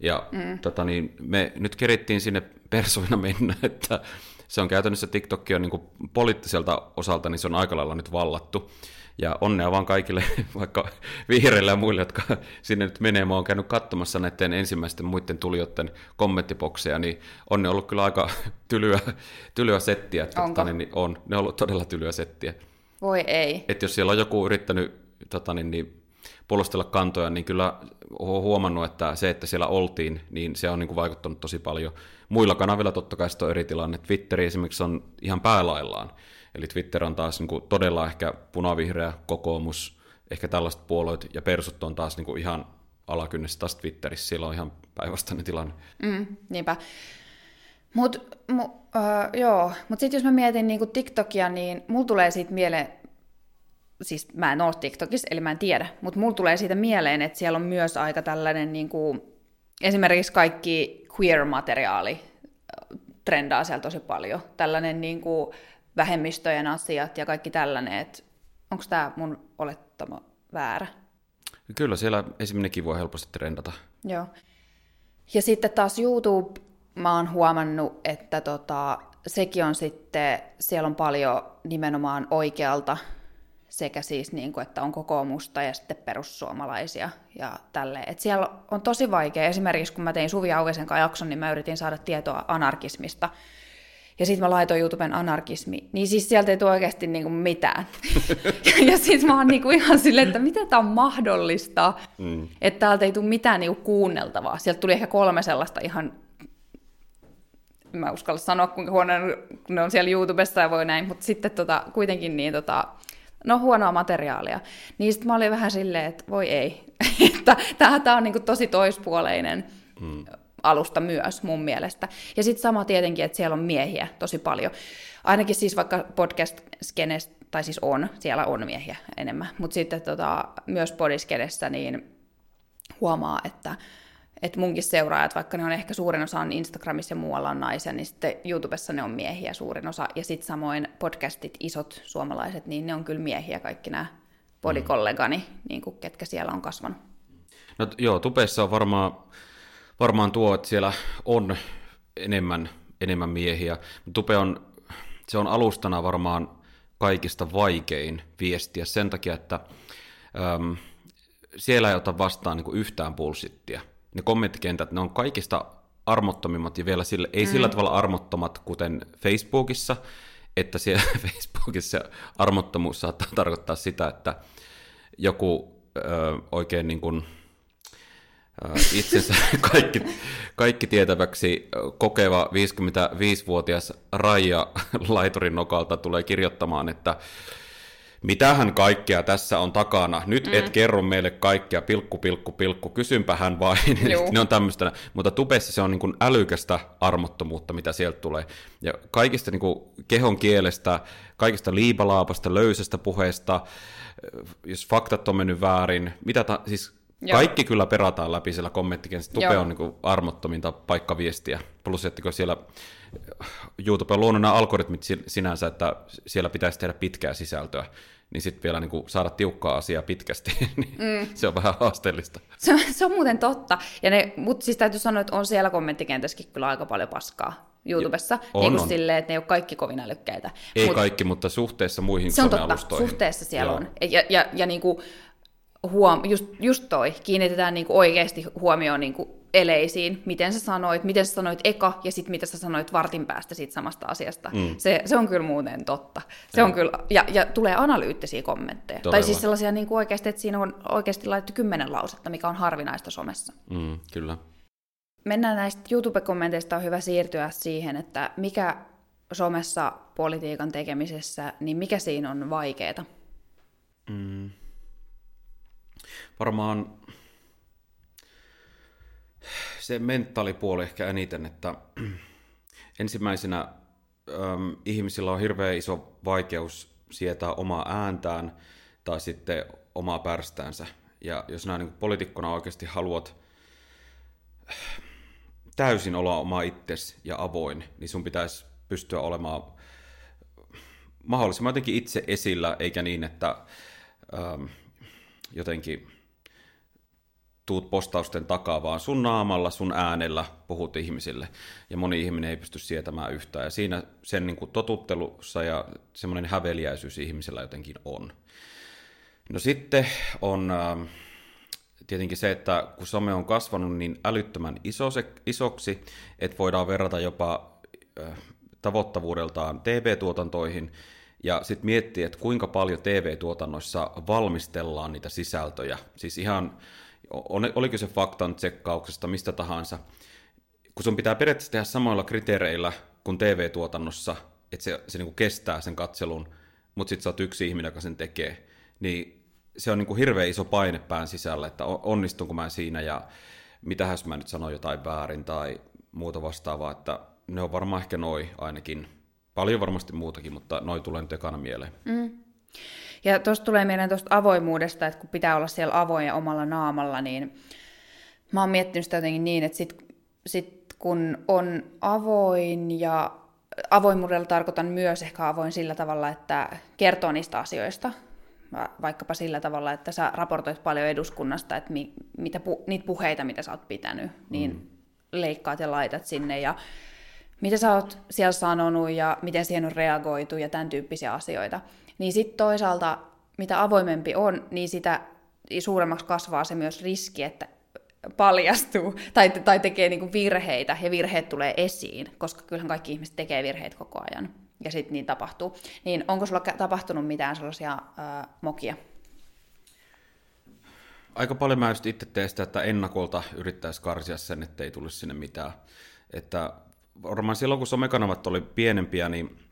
Ja mm. tota niin, me nyt kerittiin sinne persoina mennä, että se on käytännössä TikTok on niin poliittiselta osalta, niin se on aika lailla nyt vallattu. Ja onnea vaan kaikille, vaikka vihreille ja muille, jotka sinne nyt menee. Mä oon käynyt katsomassa näiden ensimmäisten muiden tulijoiden kommenttibokseja, niin on ne ollut kyllä aika tylyä, tylyä settiä. Onko? Tota, niin, on, ne on ollut todella tylyä settiä. Voi ei. Että jos siellä on joku yrittänyt tota, niin, niin, puolustella kantoja, niin kyllä olen huomannut, että se, että siellä oltiin, niin se on niin kuin vaikuttanut tosi paljon. Muilla kanavilla totta kai on eri tilanne. Twitteri esimerkiksi on ihan päälaillaan. Eli Twitter on taas niin kuin todella ehkä punavihreä kokoomus, ehkä tällaiset puolueet, ja persut on taas niin kuin ihan alakynnessä taas Twitterissä, siellä on ihan päinvastainen tilanne. Mm, niinpä. Mut, mu, uh, joo, mutta sitten jos mä mietin niinku TikTokia, niin mulla tulee siitä mieleen, siis mä en ole TikTokissa, eli mä en tiedä, mutta mulla tulee siitä mieleen, että siellä on myös aika tällainen, niinku, esimerkiksi kaikki queer-materiaali trendaa siellä tosi paljon. Tällainen niinku, vähemmistöjen asiat ja kaikki tällainen, että onko tämä mun olettama väärä? Kyllä, siellä esimerkiksi voi helposti trendata. Joo. Ja sitten taas YouTube, mä oon huomannut, että tota, sekin on sitten, siellä on paljon nimenomaan oikealta sekä siis niin kuin, että on kokoomusta ja sitten perussuomalaisia ja tälleen. Et siellä on tosi vaikea, esimerkiksi kun mä tein Suvi Auvisen kanssa jakson, niin mä yritin saada tietoa anarkismista, ja sitten mä laitoin YouTuben anarkismi, niin siis sieltä ei tule oikeasti niinku mitään. ja sitten mä oon niinku ihan silleen, että miten tämä on mahdollista, mm. että täältä ei tule mitään niinku kuunneltavaa. Sieltä tuli ehkä kolme sellaista ihan, mä uskalla sanoa kuinka huono ne on siellä YouTubessa ja voi näin, mutta sitten tota, kuitenkin niin tota, no huonoa materiaalia. Niin sitten mä olin vähän silleen, että voi ei, että tämä on niinku tosi toispuoleinen. Mm alusta myös mun mielestä. Ja sitten sama tietenkin, että siellä on miehiä tosi paljon. Ainakin siis vaikka podcast tai siis on, siellä on miehiä enemmän, mutta sitten tota, myös podiskenessä niin huomaa, että että munkin seuraajat, vaikka ne on ehkä suurin osa on Instagramissa ja muualla on naisia, niin sitten YouTubessa ne on miehiä suurin osa. Ja sitten samoin podcastit, isot suomalaiset, niin ne on kyllä miehiä kaikki nämä podikollegani, mm. niin kuin ketkä siellä on kasvanut. No joo, tubessa on varmaan varmaan tuo, että siellä on enemmän, enemmän miehiä. Tupe on, se on alustana varmaan kaikista vaikein viestiä sen takia, että äm, siellä ei ota vastaan niin kuin yhtään pulsittia. Ne kommenttikentät, ne on kaikista armottomimmat ja vielä sille, ei mm. sillä tavalla armottomat kuten Facebookissa, että siellä Facebookissa armottomuus saattaa tarkoittaa sitä, että joku ö, oikein niin kuin, itsensä kaikki, kaikki tietäväksi kokeva 55-vuotias Raija laiturin nokalta tulee kirjoittamaan, että mitähän kaikkea tässä on takana. Nyt mm. et kerro meille kaikkea, pilkku, pilkku, pilkku, kysympähän vain. ne on tämmöistä. Mutta tubessa se on niin kuin älykästä armottomuutta, mitä sieltä tulee. Ja kaikista niin kuin kehon kielestä, kaikista liipalaapasta, löysästä puheesta, jos faktat on mennyt väärin, mitä ta- siis Joo. Kaikki kyllä perataan läpi siellä kommenttikentässä. Tupe Joo. on niin armottominta paikkaviestiä. Plus, että siellä YouTube on luonut nämä algoritmit sinänsä, että siellä pitäisi tehdä pitkää sisältöä, niin sitten vielä niin kuin saada tiukkaa asiaa pitkästi, niin mm. se on vähän haasteellista. Se, se on muuten totta. Ja ne, mutta siis täytyy sanoa, että on siellä kommenttikentässäkin kyllä aika paljon paskaa. YouTubessa, on, niin kuin on. silleen, että ne ei ole kaikki kovin älykkäitä. Ei Mut, kaikki, mutta suhteessa muihin Se on totta, suhteessa siellä Joo. on. Ja, ja, ja niin kuin, huom- just, just toi, kiinnitetään niinku oikeasti huomioon niinku eleisiin, miten sä sanoit, miten sä sanoit eka ja sitten mitä sä sanoit vartin päästä siitä samasta asiasta. Mm. Se, se on kyllä muuten totta. Se ja. on kyllä, ja, ja tulee analyyttisiä kommentteja. Todella. Tai siis sellaisia niin kuin oikeasti, että siinä on oikeasti laitettu kymmenen lausetta, mikä on harvinaista somessa. Mm, kyllä. Mennään näistä YouTube-kommenteista, on hyvä siirtyä siihen, että mikä somessa politiikan tekemisessä, niin mikä siinä on vaikeaa? Mm varmaan se mentaalipuoli ehkä eniten, että ensimmäisenä äm, ihmisillä on hirveän iso vaikeus sietää omaa ääntään tai sitten omaa pärstäänsä. Ja jos näin niin poliitikkona oikeasti haluat täysin olla oma itsesi ja avoin, niin sun pitäisi pystyä olemaan mahdollisimman jotenkin itse esillä, eikä niin, että ähm, jotenkin tuut postausten takaa, vaan sun naamalla, sun äänellä puhut ihmisille. Ja moni ihminen ei pysty sietämään yhtään. Ja siinä sen niin kuin totuttelussa ja semmoinen häveliäisyys ihmisellä jotenkin on. No sitten on äh, tietenkin se, että kun some on kasvanut niin älyttömän iso, isoksi, että voidaan verrata jopa äh, tavoittavuudeltaan TV-tuotantoihin, ja sitten miettiä, että kuinka paljon TV-tuotannoissa valmistellaan niitä sisältöjä. Siis ihan oliko se faktan tsekkauksesta, mistä tahansa, kun sun pitää periaatteessa tehdä samoilla kriteereillä kuin TV-tuotannossa, että se, se niin kestää sen katselun, mutta sitten sä oot yksi ihminen, joka sen tekee, niin se on niin kuin hirveän iso paine pään sisällä, että onnistunko mä siinä ja mitä jos mä nyt sanon jotain väärin tai muuta vastaavaa, että ne on varmaan ehkä noi ainakin. Paljon varmasti muutakin, mutta noi tulee nyt ekana mieleen. Mm. Ja tuosta tulee mieleen tuosta avoimuudesta, että kun pitää olla siellä avoin ja omalla naamalla, niin mä oon miettinyt sitä jotenkin niin, että sit, sit kun on avoin ja avoimuudella tarkoitan myös ehkä avoin sillä tavalla, että kertoo niistä asioista, vaikkapa sillä tavalla, että sä raportoit paljon eduskunnasta, että mi, mitä pu, niitä puheita, mitä sä oot pitänyt, niin mm. leikkaat ja laitat sinne ja mitä sä oot siellä sanonut ja miten siihen on reagoitu ja tämän tyyppisiä asioita. Niin sitten toisaalta, mitä avoimempi on, niin sitä suuremmaksi kasvaa se myös riski, että paljastuu tai, tai tekee niinku virheitä ja virheet tulee esiin, koska kyllähän kaikki ihmiset tekee virheitä koko ajan ja sitten niin tapahtuu. Niin onko sulla tapahtunut mitään sellaisia ää, mokia? Aika paljon mä just itse teen sitä, että ennakolta yrittäisi karsia sen, ettei tulisi sinne mitään. Että varmaan silloin, kun somekanavat oli pienempiä, niin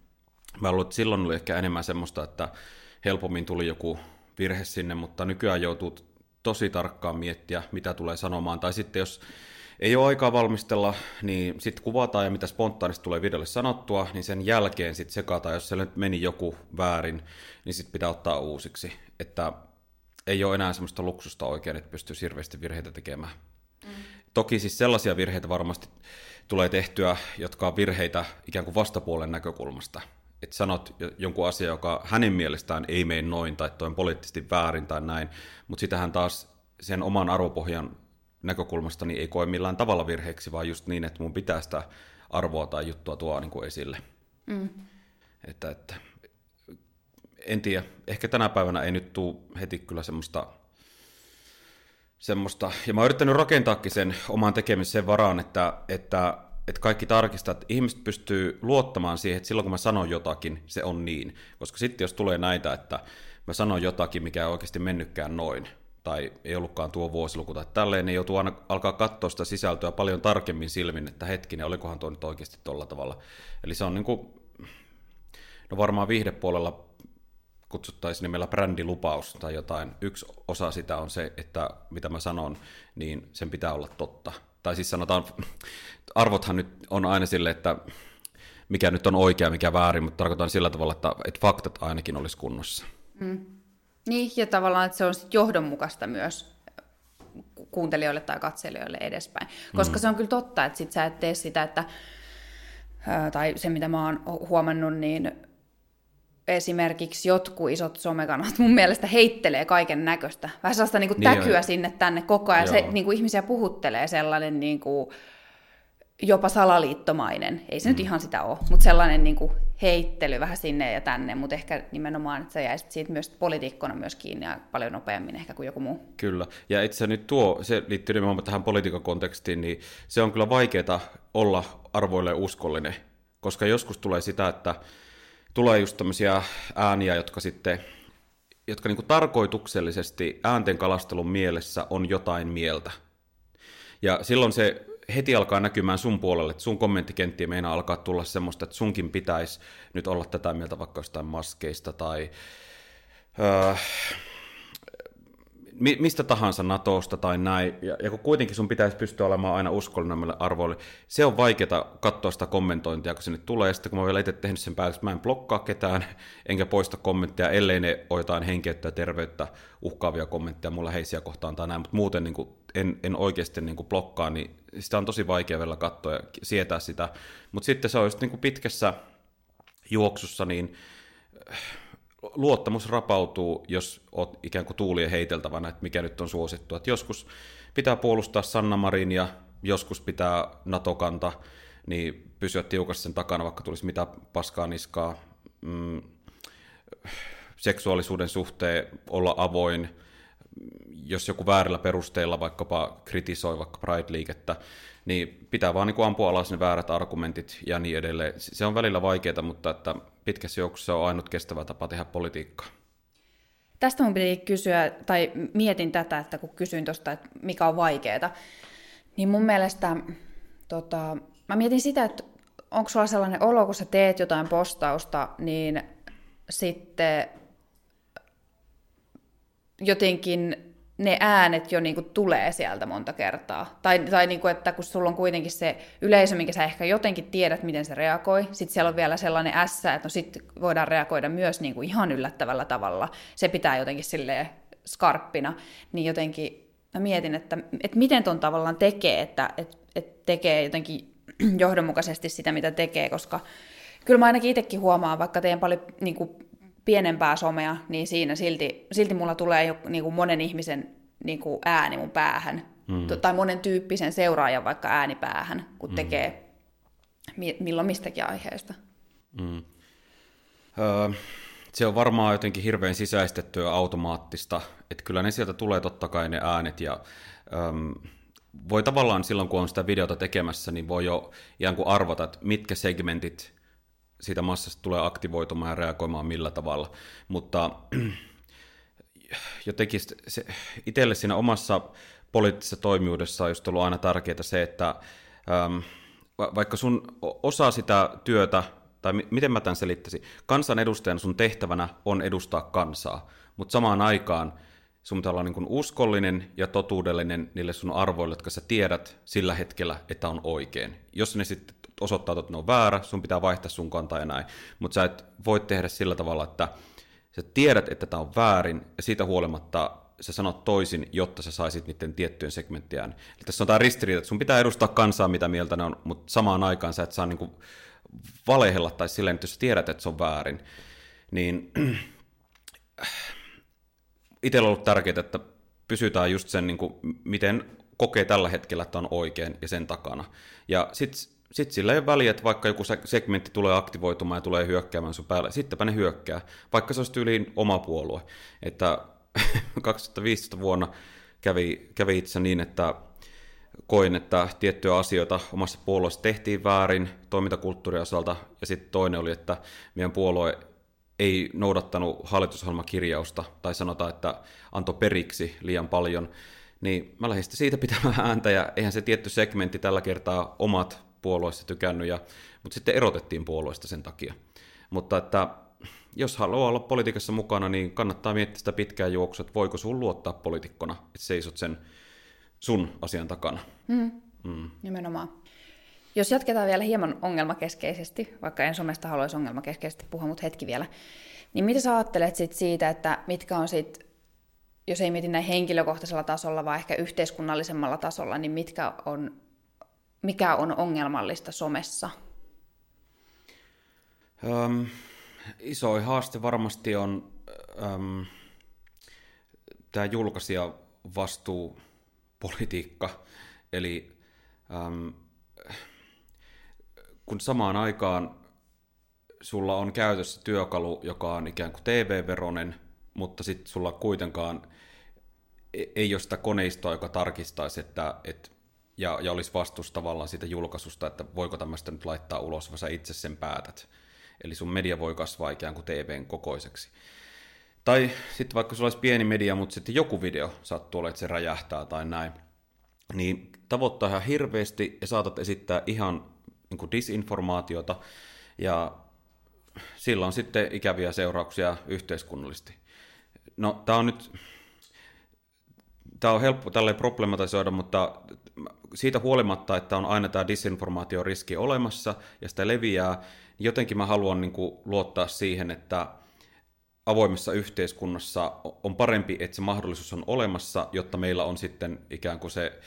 mä luulen, että silloin oli ehkä enemmän semmoista, että helpommin tuli joku virhe sinne, mutta nykyään joutuu tosi tarkkaan miettiä, mitä tulee sanomaan. Tai sitten jos ei ole aikaa valmistella, niin sitten kuvataan ja mitä spontaanisti tulee videolle sanottua, niin sen jälkeen sitten sekataan, jos siellä nyt meni joku väärin, niin sitten pitää ottaa uusiksi. Että ei ole enää semmoista luksusta oikein, että pystyy hirveästi virheitä tekemään. Mm. Toki siis sellaisia virheitä varmasti tulee tehtyä, jotka on virheitä ikään kuin vastapuolen näkökulmasta. Että sanot jonkun asian, joka hänen mielestään ei mene noin, tai toi on poliittisesti väärin tai näin, mutta sitähän taas sen oman arvopohjan näkökulmasta niin ei koe millään tavalla virheeksi, vaan just niin, että mun pitää sitä arvoa tai juttua tuoda niin kuin esille. Mm. Että, että, en tiedä, ehkä tänä päivänä ei nyt tule heti kyllä semmoista, semmoista, ja mä oon yrittänyt rakentaakin sen oman tekemisen varaan, että, että, että kaikki tarkistaa, että ihmiset pystyy luottamaan siihen, että silloin kun mä sanon jotakin, se on niin. Koska sitten jos tulee näitä, että mä sanon jotakin, mikä ei oikeasti mennytkään noin, tai ei ollutkaan tuo vuosiluku tai tälleen, niin joutuu aina alkaa katsoa sitä sisältöä paljon tarkemmin silmin, että hetkinen, olikohan tuo nyt oikeasti tuolla tavalla. Eli se on niin kuin, no varmaan viihdepuolella kutsuttaisiin nimellä brändilupaus tai jotain. Yksi osa sitä on se, että mitä mä sanon, niin sen pitää olla totta. Tai siis sanotaan, arvothan nyt on aina sille, että mikä nyt on oikea, mikä väärin, mutta tarkoitan sillä tavalla, että, että faktat ainakin olisi kunnossa. Mm. Niin, ja tavallaan, että se on johdonmukaista myös kuuntelijoille tai katselijoille edespäin. Koska mm. se on kyllä totta, että sit sä et tee sitä, että, tai se mitä mä oon huomannut, niin esimerkiksi jotkut isot somekanat mun mielestä heittelee kaiken näköistä. Vähän sellaista niin kuin niin täkyä jo. sinne tänne koko ajan. Joo. Se niin kuin ihmisiä puhuttelee sellainen niin kuin, jopa salaliittomainen. Ei se mm. nyt ihan sitä ole, mutta sellainen niin kuin heittely vähän sinne ja tänne, mutta ehkä nimenomaan, että sä jäisit siitä myös poliitikkona myös kiinni ja paljon nopeammin ehkä kuin joku muu. Kyllä, ja itse nyt tuo, se liittyy nimenomaan tähän politiikakontekstiin, niin se on kyllä vaikeaa olla arvoille uskollinen, koska joskus tulee sitä, että tulee just tämmöisiä ääniä, jotka sitten jotka niin tarkoituksellisesti äänten kalastelun mielessä on jotain mieltä. Ja silloin se heti alkaa näkymään sun puolelle, että sun kommenttikenttiä meinaa alkaa tulla semmoista, että sunkin pitäisi nyt olla tätä mieltä vaikka jostain maskeista tai öö, mistä tahansa Natosta tai näin, ja, ja kun kuitenkin sun pitäisi pystyä olemaan aina uskollinen näille arvoille, se on vaikeaa katsoa sitä kommentointia, kun sinne tulee, ja sitten kun mä vielä itse tehnyt sen päätöksen, mä en blokkaa ketään, enkä poista kommentteja, ellei ne ole jotain henkeyttä ja terveyttä uhkaavia kommentteja mulla heisiä kohtaan tai näin, mutta muuten niin kuin en, en oikeasti niin kuin blokkaa, niin sitä on tosi vaikea vielä katsoa ja sietää sitä, mutta sitten se on just niin kuin pitkässä juoksussa, niin luottamus rapautuu, jos olet ikään kuin tuulien heiteltävänä, että mikä nyt on suosittu. Että joskus pitää puolustaa Sanna Marin ja joskus pitää NATO-kanta, niin pysyä tiukasti sen takana, vaikka tulisi mitä paskaa niskaa. Mm, seksuaalisuuden suhteen olla avoin, jos joku väärillä perusteilla vaikkapa kritisoi vaikka Pride-liikettä, niin pitää vaan niin kuin ampua alas ne väärät argumentit ja niin edelleen. Se on välillä vaikeaa, mutta että pitkässä juoksussa on ainut kestävä tapa tehdä politiikkaa. Tästä mun piti kysyä, tai mietin tätä, että kun kysyin tuosta, että mikä on vaikeaa, niin mun mielestä tota, mä mietin sitä, että onko sulla sellainen olo, kun sä teet jotain postausta, niin sitten jotenkin ne äänet jo niinku tulee sieltä monta kertaa. Tai, tai niinku, että kun sulla on kuitenkin se yleisö, minkä sä ehkä jotenkin tiedät, miten se reagoi, sitten siellä on vielä sellainen ässä, että no sitten voidaan reagoida myös niinku ihan yllättävällä tavalla. Se pitää jotenkin silleen skarppina, niin jotenkin mä mietin, että, että miten ton tavallaan tekee, että, että, että tekee jotenkin johdonmukaisesti sitä, mitä tekee, koska kyllä mä ainakin itsekin huomaan, vaikka teen paljon niin kuin, pienempää somea, niin siinä silti, silti mulla tulee jo niin kuin monen ihmisen niin kuin ääni mun päähän, mm. tai monen tyyppisen seuraajan vaikka ääni päähän, kun mm. tekee milloin mistäkin aiheesta. Mm. Öö, se on varmaan jotenkin hirveän sisäistettyä automaattista, että kyllä ne sieltä tulee totta kai ne äänet ja öm, voi tavallaan silloin, kun on sitä videota tekemässä, niin voi jo ihan kuin arvata, että mitkä segmentit siitä massasta tulee aktivoitumaan ja reagoimaan millä tavalla. Mutta jotenkin se, itselle siinä omassa poliittisessa toimijuudessa on just ollut aina tärkeää se, että äm, vaikka sun osa sitä työtä, tai miten mä tämän selittäisin, kansanedustajana sun tehtävänä on edustaa kansaa, mutta samaan aikaan sun pitää olla niin kuin uskollinen ja totuudellinen niille sun arvoille, jotka sä tiedät sillä hetkellä, että on oikein. Jos ne sitten osoittaa, että ne on väärä, sun pitää vaihtaa sun kantaa ja näin. Mutta sä et voi tehdä sillä tavalla, että sä tiedät, että tämä on väärin, ja siitä huolimatta sä sanot toisin, jotta sä saisit niiden tiettyjen segmenttiään. Eli tässä on tämä ristiriita, että sun pitää edustaa kansaa, mitä mieltä ne on, mutta samaan aikaan sä et saa niinku valehella tai silleen, että jos tiedät, että se on väärin, niin itsellä on ollut tärkeää, että pysytään just sen, niin kuin, miten kokee tällä hetkellä, että on oikein ja sen takana. Ja sitten sit sillä ei ole väliä, että vaikka joku segmentti tulee aktivoitumaan ja tulee hyökkäämään sun päälle, sittenpä ne hyökkää, vaikka se olisi tyyliin oma puolue. Että 2015 vuonna kävi, kävi itse niin, että koin, että tiettyjä asioita omassa puolueessa tehtiin väärin toimintakulttuurin osalta, ja sitten toinen oli, että meidän puolue ei noudattanut hallitusohjelmakirjausta, tai sanotaan, että antoi periksi liian paljon, niin mä lähdin siitä pitämään ääntä, ja eihän se tietty segmentti tällä kertaa omat puolueessa tykännyt, ja, mutta sitten erotettiin puolueesta sen takia. Mutta että jos haluaa olla politiikassa mukana, niin kannattaa miettiä sitä pitkää juoksua, että voiko sun luottaa poliitikkona, että seisot sen sun asian takana. Mm. Mm. Nimenomaan. Jos jatketaan vielä hieman ongelmakeskeisesti, vaikka en somesta haluaisi ongelmakeskeisesti puhua, mutta hetki vielä, niin mitä sä ajattelet sit siitä, että mitkä on sit, jos ei mieti näin henkilökohtaisella tasolla, vaan ehkä yhteiskunnallisemmalla tasolla, niin mitkä on, mikä on ongelmallista somessa? Um, iso haaste varmasti on um, tämä julkaisija vastuu politiikka, eli um, kun samaan aikaan sulla on käytössä työkalu, joka on ikään kuin TV-veronen, mutta sitten sulla kuitenkaan e-, ei ole sitä koneistoa, joka tarkistaisi, että, että ja, ja olisi vastuussa tavallaan siitä julkaisusta, että voiko tämmöistä nyt laittaa ulos, vaan sä itse sen päätät. Eli sun media voi kasvaa ikään kuin TVn kokoiseksi. Tai sitten vaikka sulla olisi pieni media, mutta sitten joku video sattuu olla, että se räjähtää tai näin, niin tavoittaa ihan hirveästi ja saatat esittää ihan niin kuin disinformaatiota, ja sillä on sitten ikäviä seurauksia yhteiskunnallisesti. No, tämä on nyt, tämä on helppo tälle problematisoida, mutta siitä huolimatta, että on aina tämä disinformaatioriski olemassa ja sitä leviää, niin jotenkin mä haluan niin kuin luottaa siihen, että avoimessa yhteiskunnassa on parempi, että se mahdollisuus on olemassa, jotta meillä on sitten ikään kuin se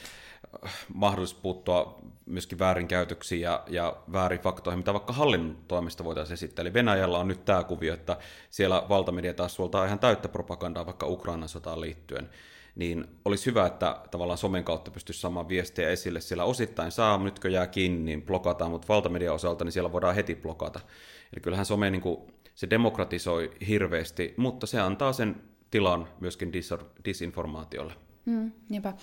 mahdollisuus puuttua myöskin väärinkäytöksiin ja, ja väärin faktoihin, mitä vaikka hallinnon toimesta voitaisiin esittää. Eli Venäjällä on nyt tämä kuvio, että siellä valtamedia taas suoltaa ihan täyttä propagandaa vaikka Ukrainan sotaan liittyen. Niin olisi hyvä, että tavallaan somen kautta pystyisi saamaan viestejä esille. Siellä osittain saa, nytkö jää kiinni, niin blokataan, mutta valtamedia osalta niin siellä voidaan heti blokata. Eli kyllähän some niin kuin, se demokratisoi hirveästi, mutta se antaa sen tilan myöskin disinformaatiolle. Mm, niinpä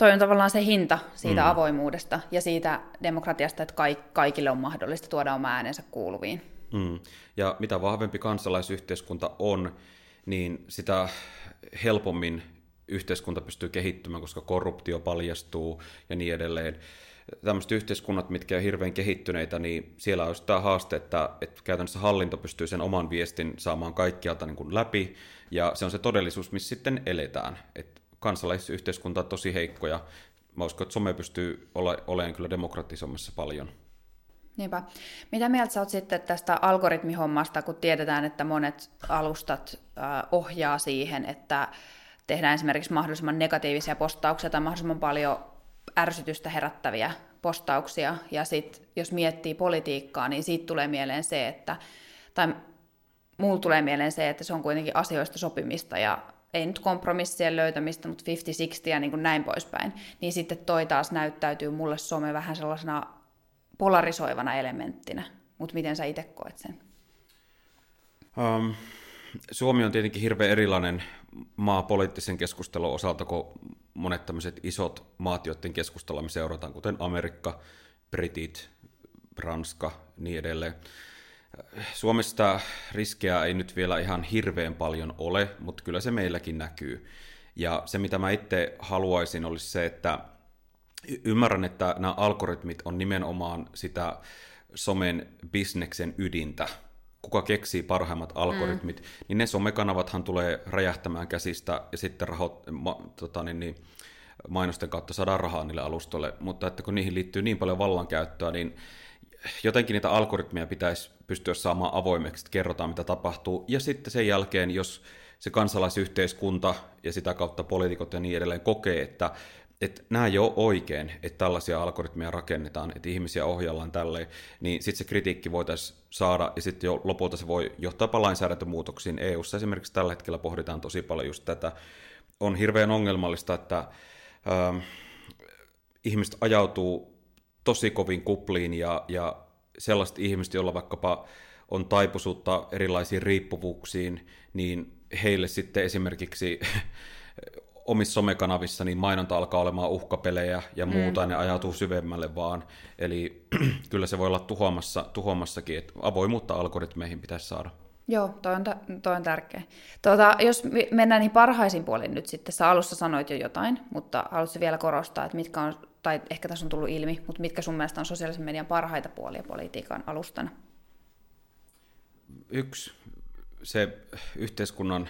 toi on tavallaan se hinta siitä mm. avoimuudesta ja siitä demokratiasta, että kaikille on mahdollista tuoda oma äänensä kuuluviin. Mm. Ja mitä vahvempi kansalaisyhteiskunta on, niin sitä helpommin yhteiskunta pystyy kehittymään, koska korruptio paljastuu ja niin edelleen. tämmöiset yhteiskunnat, mitkä on hirveän kehittyneitä, niin siellä on tämä haaste, että, että käytännössä hallinto pystyy sen oman viestin saamaan kaikkialta niin kuin läpi, ja se on se todellisuus, missä sitten eletään. Et kansalaisyhteiskunta on tosi heikko, ja mä uskon, että some pystyy ole, olemaan kyllä demokratisommassa paljon. Niinpä. Mitä mieltä sä oot sitten tästä algoritmihommasta, kun tiedetään, että monet alustat ohjaa siihen, että tehdään esimerkiksi mahdollisimman negatiivisia postauksia tai mahdollisimman paljon ärsytystä herättäviä postauksia, ja sitten jos miettii politiikkaa, niin siitä tulee mieleen se, että, tai mulla tulee mieleen se, että se on kuitenkin asioista sopimista, ja ei nyt kompromissien löytämistä, mutta 50-60 ja niin kuin näin poispäin, niin sitten toi taas näyttäytyy mulle some vähän sellaisena polarisoivana elementtinä. Mutta miten sä itse koet sen? Um, Suomi on tietenkin hirveän erilainen maa poliittisen keskustelun osalta kuin monet tämmöiset isot maat, joiden keskustelua me seurataan, kuten Amerikka, Britit, Ranska, niin edelleen. Suomesta riskejä ei nyt vielä ihan hirveän paljon ole, mutta kyllä se meilläkin näkyy. Ja se, mitä mä itse haluaisin, olisi se, että ymmärrän, että nämä algoritmit on nimenomaan sitä somen bisneksen ydintä, kuka keksii parhaimmat algoritmit, mm. niin ne somekanavathan tulee räjähtämään käsistä ja sitten rahot, ma, tota, niin, niin, mainosten kautta saadaan rahaa niille alustoille, mutta että kun niihin liittyy niin paljon vallankäyttöä, niin jotenkin niitä algoritmeja pitäisi pystyä saamaan avoimeksi, että kerrotaan mitä tapahtuu, ja sitten sen jälkeen, jos se kansalaisyhteiskunta ja sitä kautta poliitikot ja niin edelleen kokee, että että nämä ei ole oikein, että tällaisia algoritmeja rakennetaan, että ihmisiä ohjaillaan tälleen, niin sitten se kritiikki voitaisiin saada, ja sitten jo lopulta se voi johtaa jopa lainsäädäntömuutoksiin. EU-ssa esimerkiksi tällä hetkellä pohditaan tosi paljon just tätä. On hirveän ongelmallista, että ähm, ihmiset ajautuu tosi kovin kupliin, ja, ja sellaiset ihmiset, joilla vaikkapa on taipuisuutta erilaisiin riippuvuuksiin, niin heille sitten esimerkiksi omissa somekanavissa niin mainonta alkaa olemaan uhkapelejä ja mm. muuta, mm. ne ajautuu syvemmälle vaan. Eli kyllä se voi olla tuhoamassa, tuhoamassakin, että avoimuutta algoritmeihin pitäisi saada. Joo, toi on, toi on tärkeä. Tuota, jos mennään niin parhaisin puolin nyt sitten, sä alussa sanoit jo jotain, mutta haluatko vielä korostaa, että mitkä on, tai ehkä tässä on tullut ilmi, mutta mitkä sun mielestä on sosiaalisen median parhaita puolia politiikan alustana? Yksi, se yhteiskunnan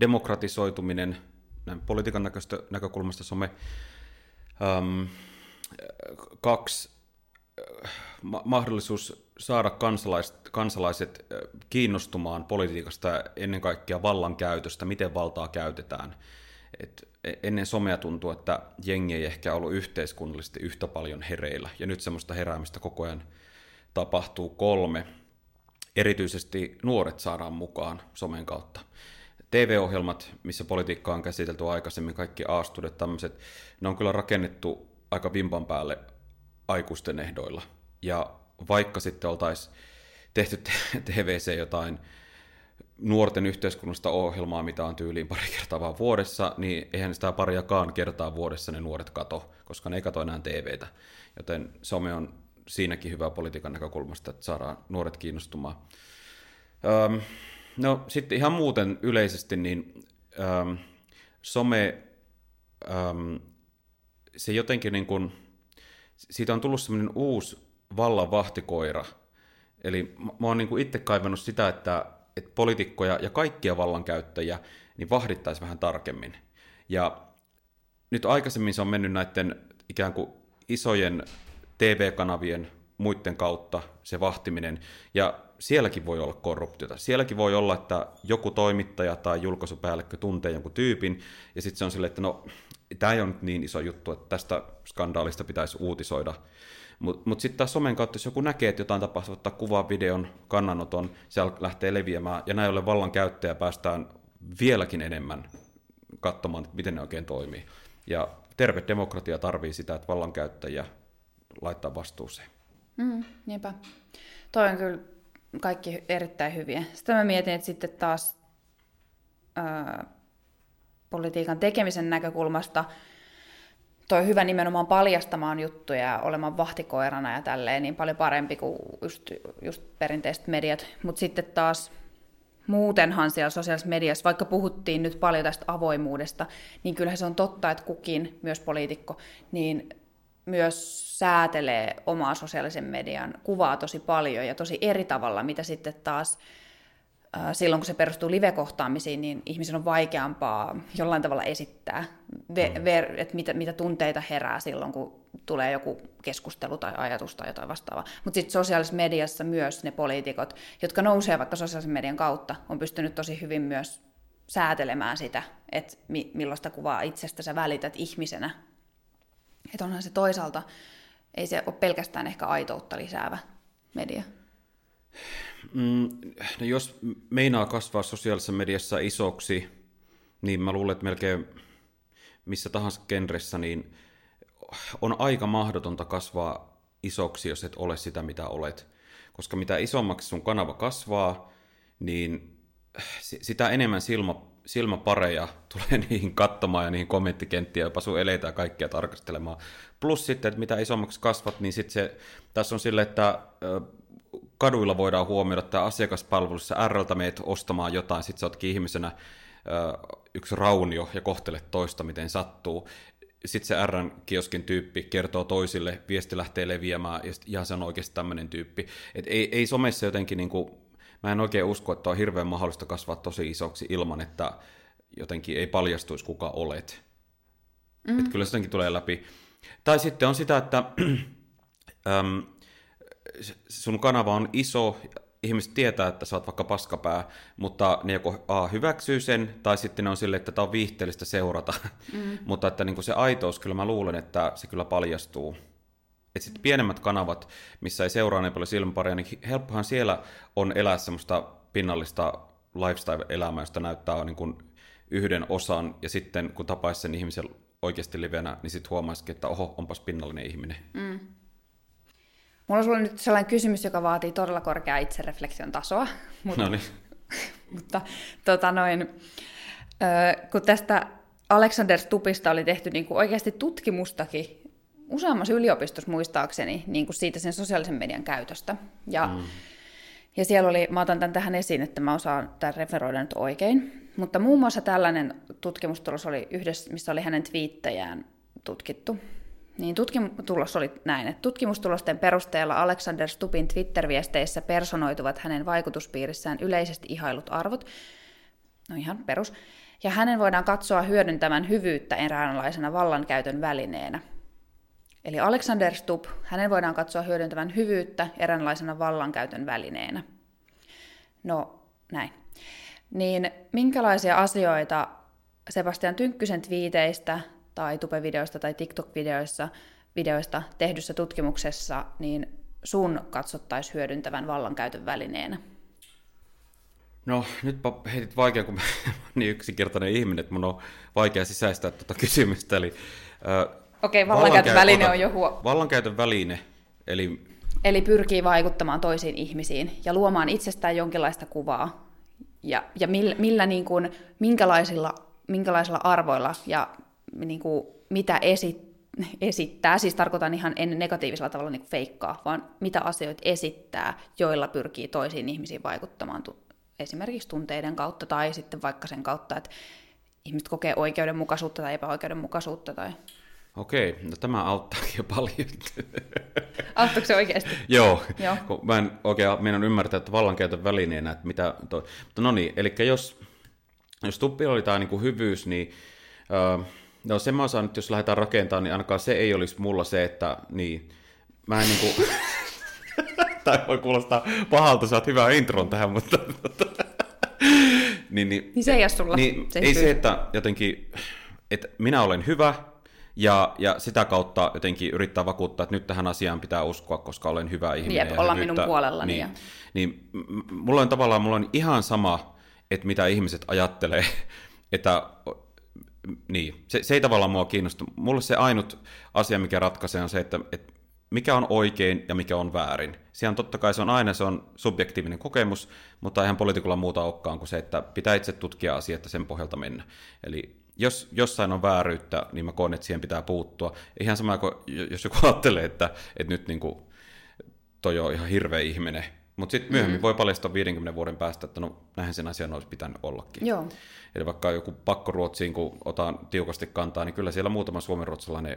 demokratisoituminen – näin politiikan näköistä, näkökulmasta some. Um, kaksi, ma- mahdollisuus saada kansalaiset, kansalaiset kiinnostumaan politiikasta ennen kaikkea vallankäytöstä, miten valtaa käytetään. Et e-, ennen somea tuntuu, että jengi ei ehkä ollut yhteiskunnallisesti yhtä paljon hereillä, ja nyt semmoista heräämistä koko ajan tapahtuu kolme. Erityisesti nuoret saadaan mukaan somen kautta. TV-ohjelmat, missä politiikkaa on käsitelty aikaisemmin, kaikki aastudet, tämmöiset, ne on kyllä rakennettu aika vimpan päälle aikuisten ehdoilla. Ja vaikka sitten oltaisiin tehty TVC jotain nuorten yhteiskunnasta ohjelmaa, mitä on tyyliin pari kertaa vaan vuodessa, niin eihän sitä pariakaan kertaa vuodessa ne nuoret kato, koska ne ei kato enää TVtä. Joten some on siinäkin hyvä politiikan näkökulmasta, että saadaan nuoret kiinnostumaan. Öm, No sitten ihan muuten yleisesti, niin ähm, some, ähm, se jotenkin niin kuin, siitä on tullut semmoinen uusi vallan vahtikoira. Eli mä oon niin kuin itse kaivannut sitä, että, että poliitikkoja ja kaikkia vallankäyttäjiä niin vahdittaisi vähän tarkemmin. Ja nyt aikaisemmin se on mennyt näiden ikään kuin isojen TV-kanavien muiden kautta se vahtiminen. Ja sielläkin voi olla korruptiota. Sielläkin voi olla, että joku toimittaja tai julkaisupäällikkö tuntee jonkun tyypin, ja sitten se on silleen, että no, tämä ei ole nyt niin iso juttu, että tästä skandaalista pitäisi uutisoida. Mutta mut sitten taas somen kautta, jos joku näkee, että jotain tapahtuu, ottaa kuvan, videon, kannanoton, se lähtee leviämään, ja näin ollen vallan käyttäjä päästään vieläkin enemmän katsomaan, miten ne oikein toimii. Ja terve demokratia tarvii sitä, että vallankäyttäjiä laittaa vastuuseen. Mm, niinpä. Toi on kyllä kaikki erittäin hyviä. Sitten mä mietin, että sitten taas ää, politiikan tekemisen näkökulmasta toi hyvä nimenomaan paljastamaan juttuja ja olemaan vahtikoirana ja tälleen niin paljon parempi kuin just, just perinteiset mediat. Mutta sitten taas muutenhan siellä sosiaalisessa mediassa, vaikka puhuttiin nyt paljon tästä avoimuudesta, niin kyllähän se on totta, että kukin, myös poliitikko, niin myös säätelee omaa sosiaalisen median kuvaa tosi paljon ja tosi eri tavalla, mitä sitten taas silloin, kun se perustuu live-kohtaamisiin, niin ihmisen on vaikeampaa jollain tavalla esittää, mm. ver- että mitä, mitä tunteita herää silloin, kun tulee joku keskustelu tai ajatus tai jotain vastaavaa. Mutta sitten sosiaalisessa mediassa myös ne poliitikot, jotka nousee vaikka sosiaalisen median kautta, on pystynyt tosi hyvin myös säätelemään sitä, että mi- millaista kuvaa itsestä sä välität ihmisenä. Että onhan se toisaalta, ei se ole pelkästään ehkä aitoutta lisäävä media. Mm, no jos meinaa kasvaa sosiaalisessa mediassa isoksi, niin mä luulen, että melkein missä tahansa genressä, niin on aika mahdotonta kasvaa isoksi, jos et ole sitä, mitä olet. Koska mitä isommaksi sun kanava kasvaa, niin sitä enemmän silmä, silmäpareja tulee niihin katsomaan ja niihin kommenttikenttiä, jopa sun eleitä ja kaikkia tarkastelemaan. Plus sitten, että mitä isommaksi kasvat, niin sitten se, tässä on sille, että kaduilla voidaan huomioida, että asiakaspalvelussa RLtä meet ostamaan jotain, sitten sä ootkin ihmisenä yksi raunio ja kohtelet toista, miten sattuu. Sitten se R-kioskin tyyppi kertoo toisille, viesti lähtee leviämään, ja ihan se on oikeasti tämmöinen tyyppi. Et ei, ei somessa jotenkin, niin kuin, mä en oikein usko, että on hirveän mahdollista kasvaa tosi isoksi ilman, että jotenkin ei paljastuisi kuka olet. Mm. Et kyllä se jotenkin tulee läpi. Tai sitten on sitä, että äm, sun kanava on iso, ihmiset tietää, että sä oot vaikka paskapää, mutta ne joko A hyväksyy sen, tai sitten ne on silleen, että tämä on viihteellistä seurata. Mm. mutta että niin se aitous, kyllä mä luulen, että se kyllä paljastuu. Että sitten pienemmät kanavat, missä ei seuraa niin paljon silmäpareja, niin helppohan siellä on elää semmoista pinnallista lifestyle-elämää, josta näyttää niin kuin yhden osan, ja sitten kun tapaisi sen ihmisen oikeasti livenä, niin sitten huomaisikin, että oho, onpas pinnallinen ihminen. Mm. Mulla on sulle nyt sellainen kysymys, joka vaatii todella korkeaa itsereflektion tasoa. Mutta, no niin. mutta tota noin, kun tästä Alexander Stupista oli tehty niin kuin oikeasti tutkimustakin useammassa yliopistossa muistaakseni niin kuin siitä sen sosiaalisen median käytöstä. Ja, mm. ja siellä oli, mä otan tämän tähän esiin, että mä osaan tämän referoida nyt oikein, mutta muun muassa tällainen tutkimustulos oli yhdessä, missä oli hänen twiittejään tutkittu. Niin tutkimustulos oli näin, että tutkimustulosten perusteella Alexander Stupin Twitter-viesteissä personoituvat hänen vaikutuspiirissään yleisesti ihailut arvot, no ihan perus, ja hänen voidaan katsoa hyödyntämään hyvyyttä eräänlaisena vallankäytön välineenä. Eli Alexander Stubb, hänen voidaan katsoa hyödyntävän hyvyyttä eräänlaisena vallankäytön välineenä. No, näin. Niin minkälaisia asioita Sebastian Tynkkysen twiiteistä tai Tube-videoista tai TikTok-videoista videoista tehdyssä tutkimuksessa, niin sun katsottaisiin hyödyntävän vallankäytön välineenä? No, nyt heitit vaikea, kun mä niin yksinkertainen ihminen, että mun on vaikea sisäistää tuota kysymystä. Eli, äh, Okei, okay, vallankäytön väline on jo huo... Vallankäytön väline, eli... Eli pyrkii vaikuttamaan toisiin ihmisiin ja luomaan itsestään jonkinlaista kuvaa. Ja, ja millä, millä niin kuin, minkälaisilla, minkälaisilla arvoilla ja niin kuin, mitä esit, esittää, siis tarkoitan ihan en negatiivisella tavalla niin feikkaa, vaan mitä asioita esittää, joilla pyrkii toisiin ihmisiin vaikuttamaan esimerkiksi tunteiden kautta tai sitten vaikka sen kautta, että ihmiset kokee oikeudenmukaisuutta tai epäoikeudenmukaisuutta. Tai... Okei, no tämä auttaakin jo paljon. Auttaako se oikeasti? Joo, Joo. Kun mä en oikein meidän ymmärtää, että vallankäytön välineenä, että mitä... Toi... Mutta no niin, eli jos, jos tuppi oli tämä niin kuin hyvyys, niin... Uh, No se mä osaan, että jos lähdetään rakentamaan, niin ainakaan se ei olisi mulla se, että niin, mä en niinku... tai voi kuulostaa pahalta, saat hyvää intron tähän, mutta... niin, niin, niin se ei ole sulla. Niin, se ei se, että jotenkin, että minä olen hyvä, ja, ja sitä kautta jotenkin yrittää vakuuttaa, että nyt tähän asiaan pitää uskoa, koska olen hyvä ihminen. Niin, että olla minun puolellani. Niin, ja... niin mulla on tavallaan mulla on ihan sama, että mitä ihmiset ajattelee, että niin, se, se ei tavallaan mua kiinnosta. Mulle se ainut asia, mikä ratkaisee, on se, että, että mikä on oikein ja mikä on väärin. Siellä totta kai se on aina se on subjektiivinen kokemus, mutta eihän poliitikolla muuta olekaan kuin se, että pitää itse tutkia asiaa, että sen pohjalta mennä. Eli jos jossain on vääryyttä, niin mä koen, että siihen pitää puuttua. Ihan sama kuin jos joku ajattelee, että, että nyt niin kuin, toi on ihan hirveä ihminen, mutta sitten myöhemmin mm-hmm. voi paljastaa 50 vuoden päästä, että no näinhän sen asian olisi pitänyt ollakin. Joo. Eli vaikka joku pakkoruotsiin, kun otan tiukasti kantaa, niin kyllä siellä muutama suomenruotsalainen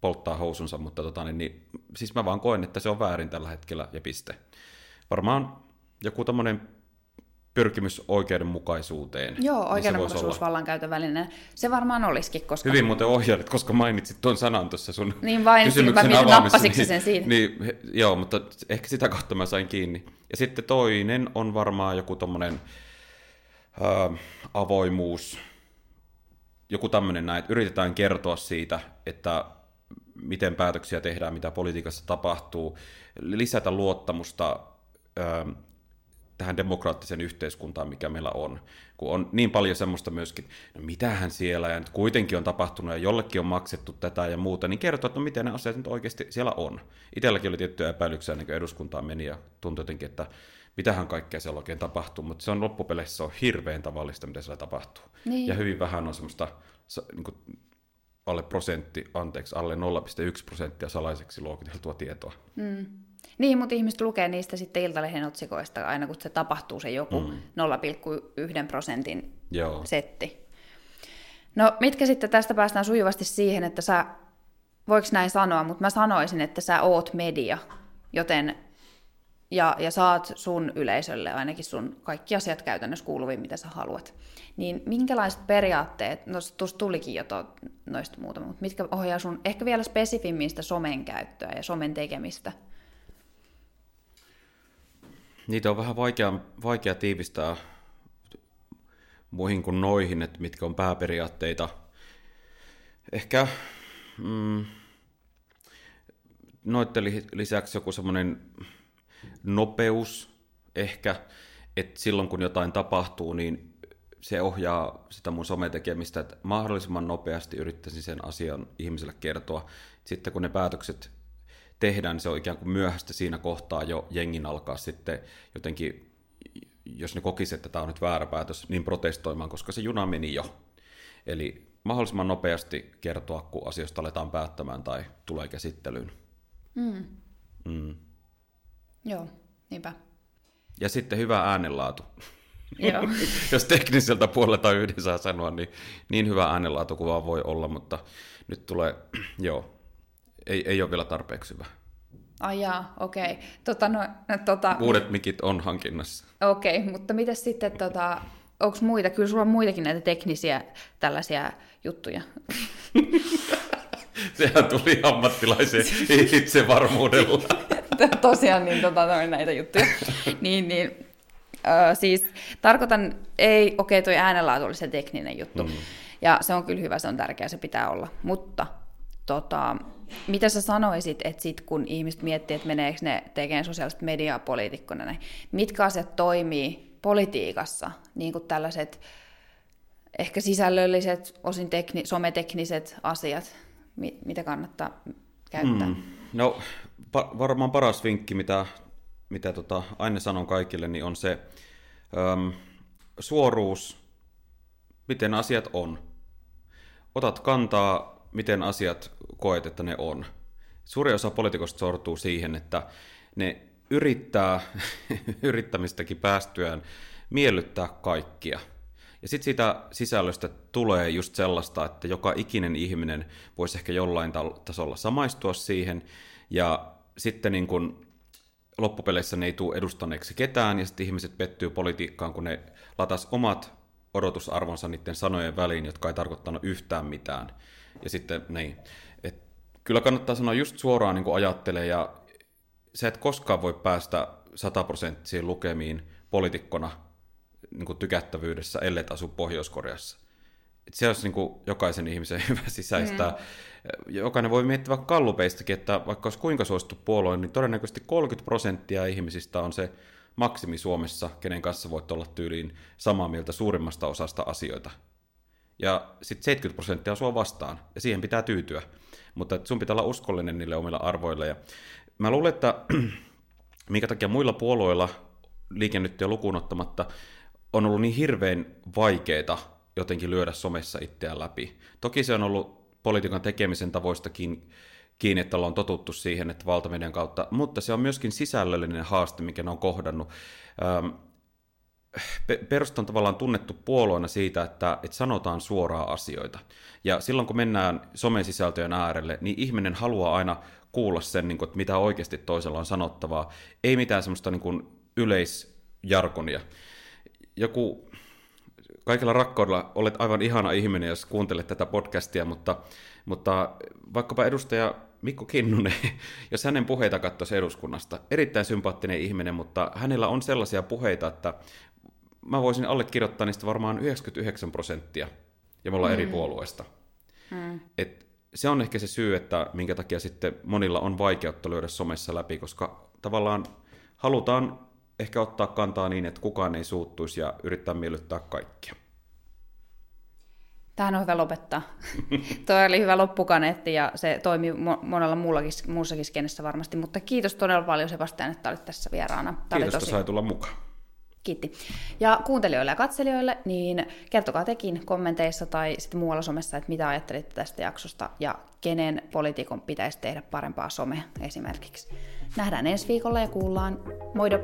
polttaa housunsa, mutta tota, niin, niin, siis mä vaan koen, että se on väärin tällä hetkellä ja piste. Varmaan joku tämmöinen pyrkimys oikeudenmukaisuuteen. Joo, niin oikeudenmukaisuus vallankäytön väline. Se varmaan olisikin, koska... Hyvin muuten ohjailet, koska mainitsit tuon sanan tuossa sun Niin vain, kysymyksen mä avaamisessa, sä sen siinä? Niin, joo, mutta ehkä sitä kautta mä sain kiinni. Ja sitten toinen on varmaan joku tommonen äh, avoimuus, joku tämmöinen näin, että yritetään kertoa siitä, että miten päätöksiä tehdään, mitä politiikassa tapahtuu, lisätä luottamusta tähän demokraattiseen yhteiskuntaan, mikä meillä on. Kun on niin paljon semmoista myöskin, no mitähän siellä, ja nyt kuitenkin on tapahtunut, ja jollekin on maksettu tätä ja muuta, niin kertoo, että no miten ne asiat nyt oikeasti siellä on. Itselläkin oli tiettyjä epäilyksiä ennen kuin eduskuntaan meni, ja tuntui jotenkin, että mitähän kaikkea siellä oikein tapahtuu, mutta se on loppupeleissä se on hirveän tavallista, mitä siellä tapahtuu. Niin. Ja hyvin vähän on semmoista niin kuin, alle prosentti, anteeksi, alle 0,1 prosenttia salaiseksi luokiteltua tietoa. Mm. Niin, mutta ihmiset lukee niistä sitten Iltalehden otsikoista aina, kun se tapahtuu se joku mm. 0,1 prosentin Joo. setti. No, mitkä sitten tästä päästään sujuvasti siihen, että sä, voiko näin sanoa, mutta mä sanoisin, että sä oot media, joten, ja, ja saat sun yleisölle ainakin sun kaikki asiat käytännössä kuuluviin, mitä sä haluat. Niin minkälaiset periaatteet, no tuossa tulikin jo to, noista muutama, mutta mitkä ohjaa sun ehkä vielä spesifimmin sitä somen käyttöä ja somen tekemistä? Niitä on vähän vaikea, vaikea tiivistää muihin kuin noihin, että mitkä on pääperiaatteita. Ehkä mm, noiden li- lisäksi joku semmoinen nopeus ehkä, että silloin kun jotain tapahtuu, niin se ohjaa sitä mun sometekemistä, että mahdollisimman nopeasti yrittäisin sen asian ihmiselle kertoa. Sitten kun ne päätökset tehdään, niin se on ikään kuin myöhäistä siinä kohtaa jo jengin alkaa sitten jotenkin, jos ne kokisivat, että tämä on nyt väärä päätös, niin protestoimaan, koska se juna meni jo. Eli mahdollisimman nopeasti kertoa, kun asioista aletaan päättämään tai tulee käsittelyyn. Mm. Mm. Joo, niinpä. Ja sitten hyvä äänenlaatu. Joo. Jos tekniseltä puolelta yhden saa sanoa, niin niin hyvä äänenlaatu kuin vaan voi olla, mutta nyt tulee, joo, ei, ei ole vielä tarpeeksi hyvä. Ai jaa, okei. Okay. Tota, no, no, tota, Uudet mikit on hankinnassa. Okei, okay, mutta miten sitten, tota, onko muita, kyllä sulla on muitakin näitä teknisiä tällaisia juttuja. Sehän tuli ammattilaisen itsevarmuudella. Tosiaan niin, tota, noin näitä juttuja. niin, niin, ö, siis tarkoitan, ei, okei okay, toi äänenlaatu oli se tekninen juttu. Mm. Ja se on kyllä hyvä, se on tärkeä, se pitää olla. Mutta tota, mitä sä sanoisit, että sit kun ihmiset miettii, että meneekö ne tekemään sosiaalista mediaa poliitikkona, niin mitkä asiat toimii politiikassa, niin kuin tällaiset ehkä sisällölliset, osin tekni, sometekniset asiat, mi- mitä kannattaa käyttää? Mm. No pa- varmaan paras vinkki, mitä, mitä tota, aina sanon kaikille, niin on se äm, suoruus, miten asiat on. Otat kantaa, miten asiat koet, että ne on. Suuri osa poliitikosta sortuu siihen, että ne yrittää yrittämistäkin päästyään miellyttää kaikkia. Ja sitten siitä sisällöstä tulee just sellaista, että joka ikinen ihminen voisi ehkä jollain tasolla samaistua siihen, ja sitten niin kun loppupeleissä ne ei tule edustaneeksi ketään, ja sitten ihmiset pettyy politiikkaan, kun ne latas omat odotusarvonsa niiden sanojen väliin, jotka ei tarkoittanut yhtään mitään. Ja sitten niin, et kyllä kannattaa sanoa just suoraan niin ajattelee, ja sä et koskaan voi päästä sataprosenttisiin lukemiin poliitikkona niin tykättävyydessä, ellei asu Pohjois-Koreassa. Et se olisi niin kuin jokaisen ihmisen hyvä sisäistää. Mm. Jokainen voi miettiä vaikka kallupeistakin, että vaikka olisi kuinka suosittu puolue, niin todennäköisesti 30 prosenttia ihmisistä on se maksimi Suomessa, kenen kanssa voit olla tyyliin samaa mieltä suurimmasta osasta asioita. Ja sitten 70 prosenttia on sua vastaan, ja siihen pitää tyytyä. Mutta sun pitää olla uskollinen niille omilla arvoille. Ja mä luulen, että minkä takia muilla puolueilla liikennyttyä lukuun ottamatta on ollut niin hirveän vaikeita jotenkin lyödä somessa itseään läpi. Toki se on ollut politiikan tekemisen tavoistakin kiinni, että ollaan totuttu siihen, että valtamedian kautta, mutta se on myöskin sisällöllinen haaste, mikä ne on kohdannut. Perusta on tavallaan tunnettu puolueena siitä, että, että sanotaan suoraa asioita. Ja silloin kun mennään somesisältöjen äärelle, niin ihminen haluaa aina kuulla sen, niin kuin, että mitä oikeasti toisella on sanottavaa. Ei mitään semmoista niin kuin, yleisjarkonia. Joku, kaikella rakkaudella olet aivan ihana ihminen, jos kuuntelet tätä podcastia, mutta, mutta vaikkapa edustaja Mikko Kinnunen, jos hänen puheita katsoisi eduskunnasta, erittäin sympaattinen ihminen, mutta hänellä on sellaisia puheita, että mä voisin allekirjoittaa niistä varmaan 99 prosenttia, ja me ollaan mm. eri puolueista. Mm. Et se on ehkä se syy, että minkä takia sitten monilla on vaikeutta löydä somessa läpi, koska tavallaan halutaan ehkä ottaa kantaa niin, että kukaan ei suuttuisi ja yrittää miellyttää kaikkia. Tähän on hyvä lopettaa. Tuo oli hyvä loppukaneetti ja se toimii monella muullakin, muussakin skenessä varmasti, mutta kiitos todella paljon Sebastian, että olit tässä vieraana. Tämä kiitos, tosi... että sai tulla mukaan. Kiitti. Ja kuuntelijoille ja katselijoille, niin kertokaa tekin kommenteissa tai sitten muualla somessa, että mitä ajattelitte tästä jaksosta ja kenen poliitikon pitäisi tehdä parempaa somea esimerkiksi. Nähdään ensi viikolla ja kuullaan. Moido!